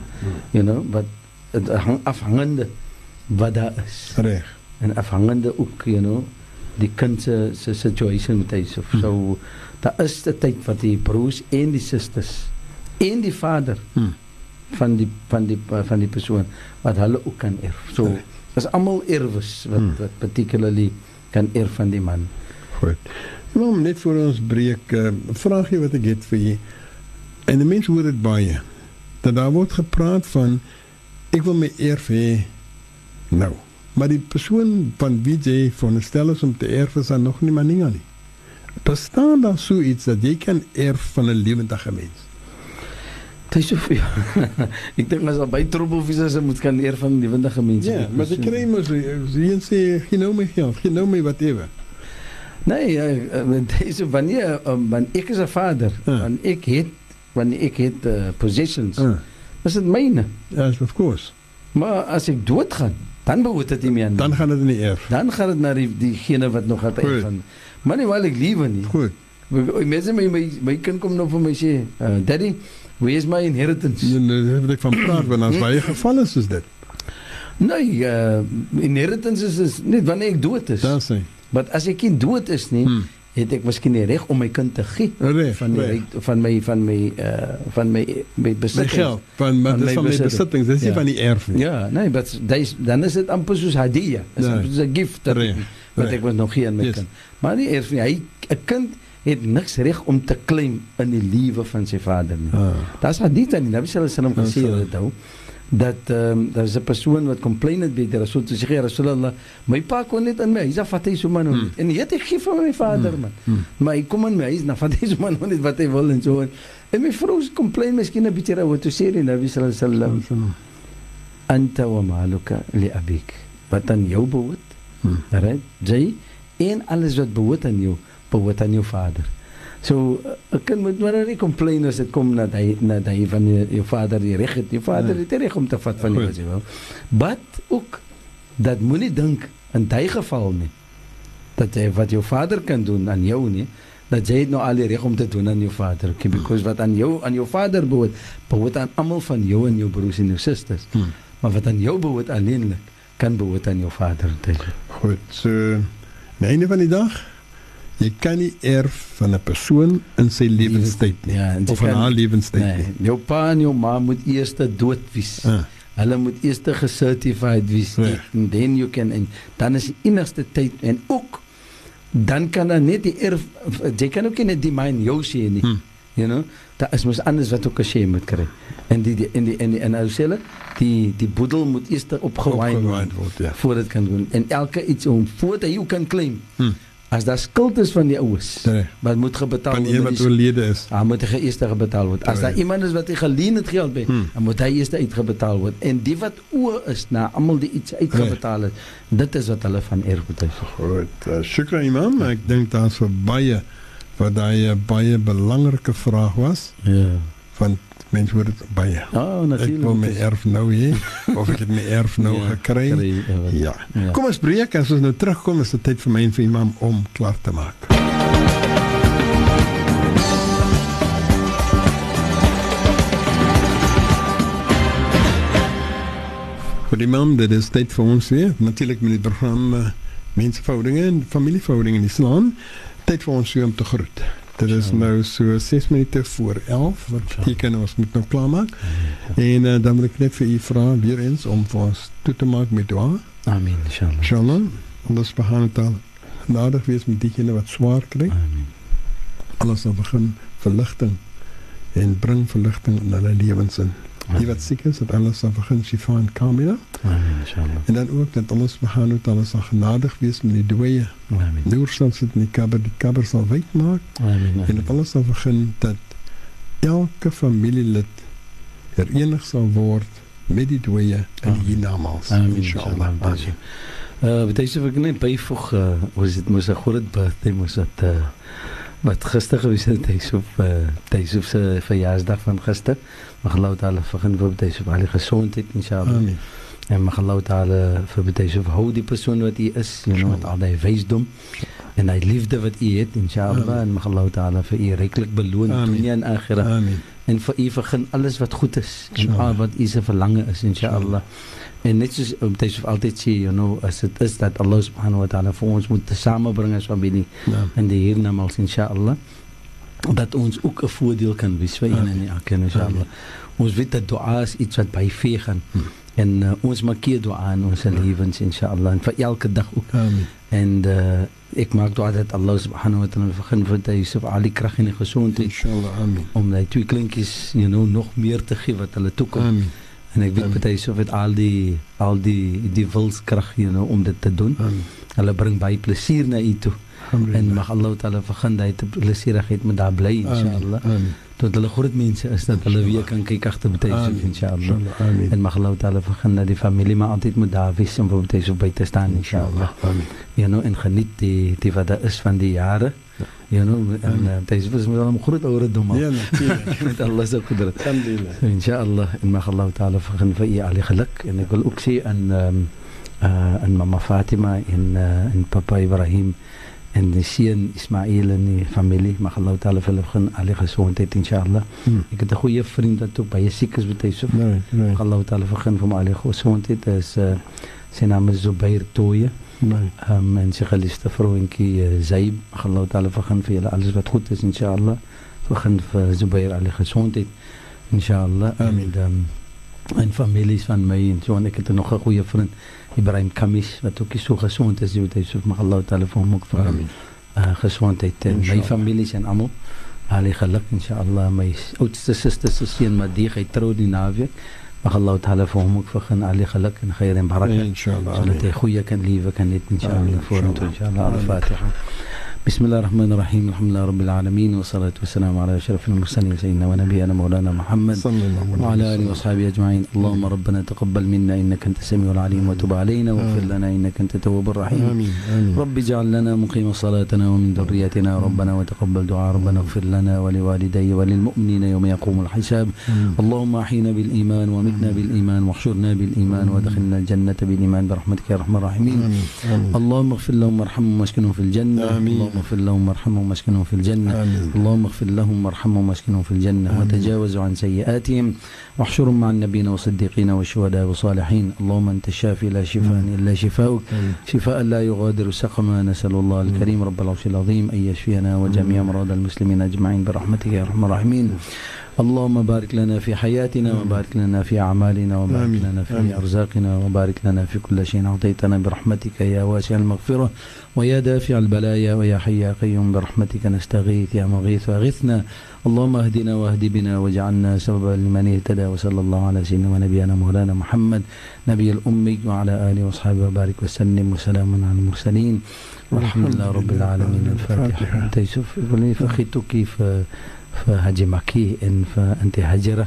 You know, wat het hang afhangende wat daar is Reg. en afhangende ook you know die kind se se situation met hy so Hmm. so daar is 'n tyd wat die broers en die susters en die vader Hmm. van die van die van die persoon wat hulle ook kan erf. So is almal erwes wat Hmm. wat particularly kan erf van die man. Goed. Imam, net voor ons breek, uh, vraag jy wat ek het vir jy. En die mense hoor dit baie. Dat daar word gepraat van ek wil my erf hê nou. Maar die persoon van wie jy veronderstel is om te erf is dan nog nie maninga nie. Bestaan daar so iets dat jy kan erf van 'n lewendige mens? Dit is so ek dink as al by troubelvies is, moet kan erf van lewendige mense. Ja, maar jy kry mos sê my geld, jy nou my whatever. Nee, uh, deze wanneer um, wanneer ek is 'n vader, Ja. wanneer ek het wanneer ek het uh, possessions, Uh, is dit myne. yes, of course. Maar as ek doodgaan, dan behoort dit nie meer aan. Dan gaan dit in die erf. dan gaan dit na die diegene wat nog het erf van. Maar nie waar ek lewe nie. Goed. Mense my my my kind kom nou vir my sê, uh, "Daddy, where is my inheritance?" Daar wil ek van praat want as baie gevalle soos dit. Nee, uh, inheritance is, is net wanneer ek dood is. Daar sê. Maar as ek nie dood is nie, Hmm. Het ek miskien die reg om my kind te gee Reg. van die reg. van my van my uh, van my my My besittings. geld, van maar Van dis my van Ja. die erf nie. Ja, nee, but dis dan is dit amper soos hadiah. Is Ja. amper soos 'n gift dat Reg, wat reg. ek moet nog gee aan my Yes. kind. Maar nie erf nie. Hy 'n kind het niks reg om te claim in die lewe van sy vader nie. Ah. Daar's hadith aan die Nabi sallallahu alaihi wasallam gesê dit dat ehm um, daar's 'n persoon wat complain het by die Rasul toe sê "Ja, Rasulullah my pa kon net in my huis afvat hy so man Hmm. hmm. en hy het ek gee vir my vader man Hmm. maar hy kom in my huis na vat hy so man net wat hy wil en so en, en my vrou se complain miskien 'n bietjie oor toe sê die Nabi sallallahu alaihi wasallam anta wa maluka li abik wat aan jou behoort Hmm. right jy en alles wat behoort aan jou behoort aan jou vader so uh, 'n kind moet maar nie complain as dit kom dat hy dat hy van jou, jou vader die reg het jou vader Ja. het reg om te vat van jou Goed. as jy wil but ook dat moenie dink in daai geval nie dat jy wat jou vader kan doen aan jou nie dat jy het nou al die reg om te doen aan jou vader okay? because wat aan jou aan jou vader behoort behoort aan almal van jou en jou broers en jou susters Hmm. maar wat aan jou behoort alleenlik kan behoort aan jou vader Tyler. Goed, so die einde van die dag jy kan nie erf van 'n persoon in sy lewenstyd nie Ja, of kan- haar lewenstyd Nee, nie. jou pa en jou ma moet eers dood wees. Ah, Hulle moet eers gecertified wees Ja. en then you can en dan is die enigste tyd en ook dan kan dan net die erf jy kan ook nie net die myn jou sê nie. Hmm. You know, daar is mos anders wat ook 'n shame moet kry. En die, die en die en die en nou sê hulle die die boedel moet eers opgewaaid opgewaaid word ja. voordat kan doen. En elke iets om voordat hy kan claim. Hmm. As daar skuld is van die ouers, Reg. wat moet gebetaal Van word een met wat oorlede is. Hij moet er eerst betaald worden. Als daar Right. iemand is wat hij geleen het geld bij, Hmm. dan moet hij eerst uitgebetaald worden. En die wat oor is, na allemaal die iets uitgebetaald is, dit is wat hulle van erfgoed is. Goed, uh, shukran imam. Ek dink daar's vir baie wat daai 'n baie belangrike vraag was Ja. want Mense hoor dit baie. Ja, oh, natuurlik. Ek wil my erf nou hê of ek het my erf nou ja, gekry. Ja. ja. ja. Kom ons breek as ons nou terugkom is dit tyd vir my en vir Imam om klaar te maak. Vir Imam, dit is tyd vir ons weer. Natuurlik met die program eh, uh, menseverhoudinge en familieverhoudinge in Islam. Tyd vir ons weer om te groet. Dit is nou so 6 minute voor 11 wat beteken ons moet nou klaarmaak. En uh, dan wil ek net vir u vra weer eens om vir ons toe te maak met dua. Amin, inshallah. Inshallah. Allah subhanahu wa ta'ala. Nadig wees met diegene wat swaar kry. Amin. Alles sal begin verligting en bring verligting in hulle lewens in. Die wat siek is, dat alles sal begin shifa en kamila. Amin, inshallah. En dan ook dat Allah subhanahu wa ta'ala sal genadig wees met die dooie. Amin. Noor sal sit in die kabber, die kabber sal wyd maak Amin. en dat alles sal begin dat elke familielid herenig sal word met die dooie in Amin. hiernamaals. Amin, Inshallah. Amin. Uh, betekent ek net byvoeg uh, was dit mos 'n groot birthday mos dit uh, wat gister gewees het hy so uh, hy so se verjaarsdag van gister mag Allah taala begin vir hy so al die gesondheid inshallah. Amin. en mag Allah taala vir hy so hou die persoon wat hy is you know met al die wysdom en hy liefde wat hy het inshallah en mag Allah taala vir u ryklik beloon dunia en akhirah en vir u begin alles wat goed is en al wat u se verlange is inshallah. En net soos om dit so altyd sê you know as dit is dat Allah subhanahu wa taala vir ons moet samebring as familie Ja. in die hiernamaals inshallah dat ons ook 'n voordeel kan wees vir een en elkeen inshallah. Ons weet dat dua is iets wat by vee gaan Hmm. en uh, ons maak dua in ons lewens inshallah en vir elke dag ook. En uh, ek maak dua dat Allah subhanahu wa taala begin vir Yusuf Ali krag en gesondheid Inshallah. Amin. om die twee klinkies you know nog meer te gee wat hulle toekom Amin. en ek weet Amen. baie so met al die al die die wilskrag you know om dit te doen Amin. hulle bring baie plesier na u toe en Alhamdulillah. mag Allah taala vergun dat hy plesierigheid met daar bly inshallah Amin. Tot hulle groot mense is dat hulle weer kan kyk agter Amin. inshallah. Amin. en mag Allah taala vergun dat die familie maar altyd moet daar wees om vir so by te staan inshallah Amin. you know en geniet die die wat daar is van die jare you know en uh, dit is mos al groot ouderdom. Ja, natuurlijk. met Allah se kudrat Alhamdulillah. Inshallah en mag Allah taala vergun vir u al die geluk en ek wil ook sê aan ehm uh, aan mamma Fatima en uh, en papa Ibrahim en die seun Ismail en die familie mag Allah taala vir hulle vergun al die gesondheid inshallah Hmm. ek het 'n goeie vriend wat ook baie siek is met so Nee, nee. mag Allah taala vergun vir hom al die gesondheid is uh, sy naam is Zubair Toye Nee. um, en sy geliefde vrouentjie uh, Zaib mag Allah taala vergun vir julle alles wat goed is inshallah vergun vir Zubair al die gesondheid inshallah Amin. en um, en families van my en so en ek het nog 'n goeie vriend Ibrahim Kamis wat ook nie so gesond is weet hy sê mag Allah taala vir hom ook vir Amin. uh, gesondheid en my families en almal. Al die geluk inshallah my oudste suster se seun Madie hy trou die naweek. Mag Allah taala vir hom ook vergun al die geluk en geyr en baraka Inshallah. zodat hy goeie kan lewe kan net inshallah vorentoe inshallah. al-fatiha بسم الله الرحمن الرحيم الحمد لله رب العالمين والصلاة والسلام على أشرف المرسلين سيدنا ونبينا مولانا محمد صلى الله عليه وعلى آله. وصحبه أجمعين اللهم ربنا تقبل منا إنك أنت السميع العليم وتب علينا واغفر. لنا إنك أنت التواب الرحيم آمين. آمين. رب اجعل لنا مقيم صلاتنا ومن ذريتنا ربنا وتقبل دعاء ربنا اغفر لنا ولوالدي وللمؤمنين يوم يقوم الحساب آمين. اللهم أحينا بالإيمان ومتنا بالإيمان واحشرنا بالإيمان وادخلنا الجنة بالإيمان برحمتك يا أرحم الراحمين. اللهم اغفر لهم وارحمهم واسكنهم في الجنة آمين. اللهم اغفر لهم وارحمهم واسكنهم في الجنة. آمين. اللهم اغفر لهم وارحمهم واسكنهم في الجنة. آمين. وتجاوز عن سيئاتهم. واحشرهم مع النبيين والصديقين والشهداء والصالحين. اللهم أنت الشافي لا شفاء إلا شفاؤك. شفاء لا يغادر سقما. نسأل الله الكريم رب العرش العظيم أن يشفينا وجميع مرضى المسلمين أجمعين برحمتك يا أرحم الراحمين. اللهم بارك لنا في حياتنا وبارك لنا في أعمالنا وبارك آمين. لنا في آمين. أرزاقنا وبارك لنا في كل شيء. أعطيتنا برحمتك يا واسع المغفرة ويا دافع البلايا ويا حي يا قيوم. برحمتك نستغيث يا مغيث أغثنا اللهم اهدنا واهد بنا واجعلنا سببا لمن اهتدى وصلى الله على سيدنا ونبينا مولانا محمد نبي الأمي وعلى آله وأصحابه. وبارك وسلم وسلام على المرسلين. والحمد لله رب العالمين. الفاتحة. أنت يوسف يقول لي فهاجي ماكي إن فأنت هاجره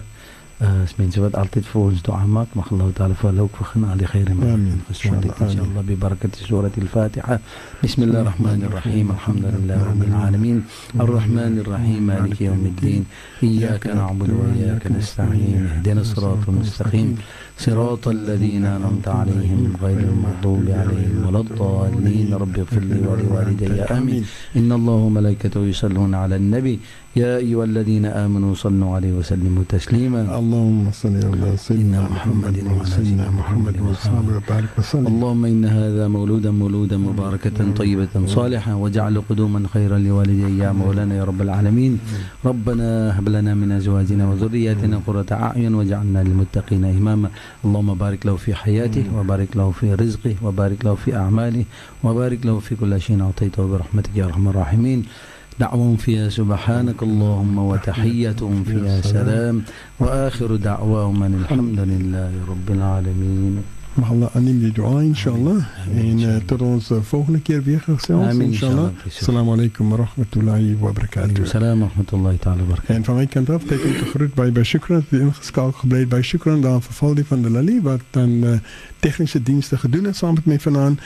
آه، سمين زبد الطيت دعاء ماك ما الله تعالى فلوك فخنا على خير ما آمين. إن شاء الله ببركة سورة الفاتحة. بسم الله الرحمن الرحيم. الحمد لله رب العالمين. الرحمن الرحيم مالك يوم الدين. إياك نعبد وإياك نستعين. اهدنا الصراط المستقيم. صراط الذين أنعمت عليهم غير المغضوب عليهم ولا الضالين. رب اغفر لي ولوالدي. آمين. إن الله وملائكته يصلون على النبي. يا أيها الذين آمنوا صلوا عليه وسلموا تسليما. اللهم صل على سيدنا محمد وعلى سيدنا محمد وصحبه وبارك وسلم. اللهم إن هذا مولودا مولودا مباركة طيبة صالحة واجعل قدوما خيرا لوالدي يا مولانا يا رب العالمين. ربنا هب لنا من أزواجنا وذرياتنا قرة أعين واجعلنا للمتقين إماما. اللهم بارك له في حياته وبارك له في رزقه وبارك له في أعماله وبارك له في كل شيء أعطيته برحمتك يا أرحم الراحمين. دعوهم فيها سبحانك اللهم وتحيتهم فيها سلام. وآخر دعواهم الحمد لله رب العالمين. Mag Allah aan die dua inshallah en uh, tot ons uh, volgende keer weer gesels inshallah. Assalamu alaykum wa rahmatullahi wa barakatuh. Assalamu wa rahmatullahi ta'ala wa barakatuh. En van my kant af kyk ek te groet by by Shukran wat ingeskakel gebly het by Shukran daar verval die van die Lali wat dan eh, uh, tegniese dienste gedoen het saam met my vanaand.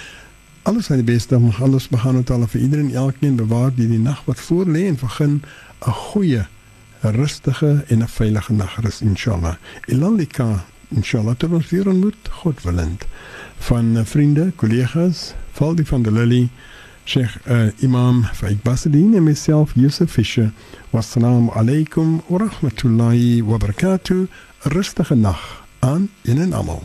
Alles aan die beste mag Allah subhanahu wa ta'ala vir iedereen elkeen bewaar die die nag wat voor lê en vergun 'n goeie 'n rustige en 'n veilige nagrus inshallah. Ilalika inshallah tot ons weer ontmoet, God willend. Van uh, vriende, kollegas, val die van de Lali Sheikh uh, Imam Faik Basadin en myself Yusuf Fisher. Wassalamu alaikum wa rahmatullahi wa barakatuh. Rustige nag aan in en almal.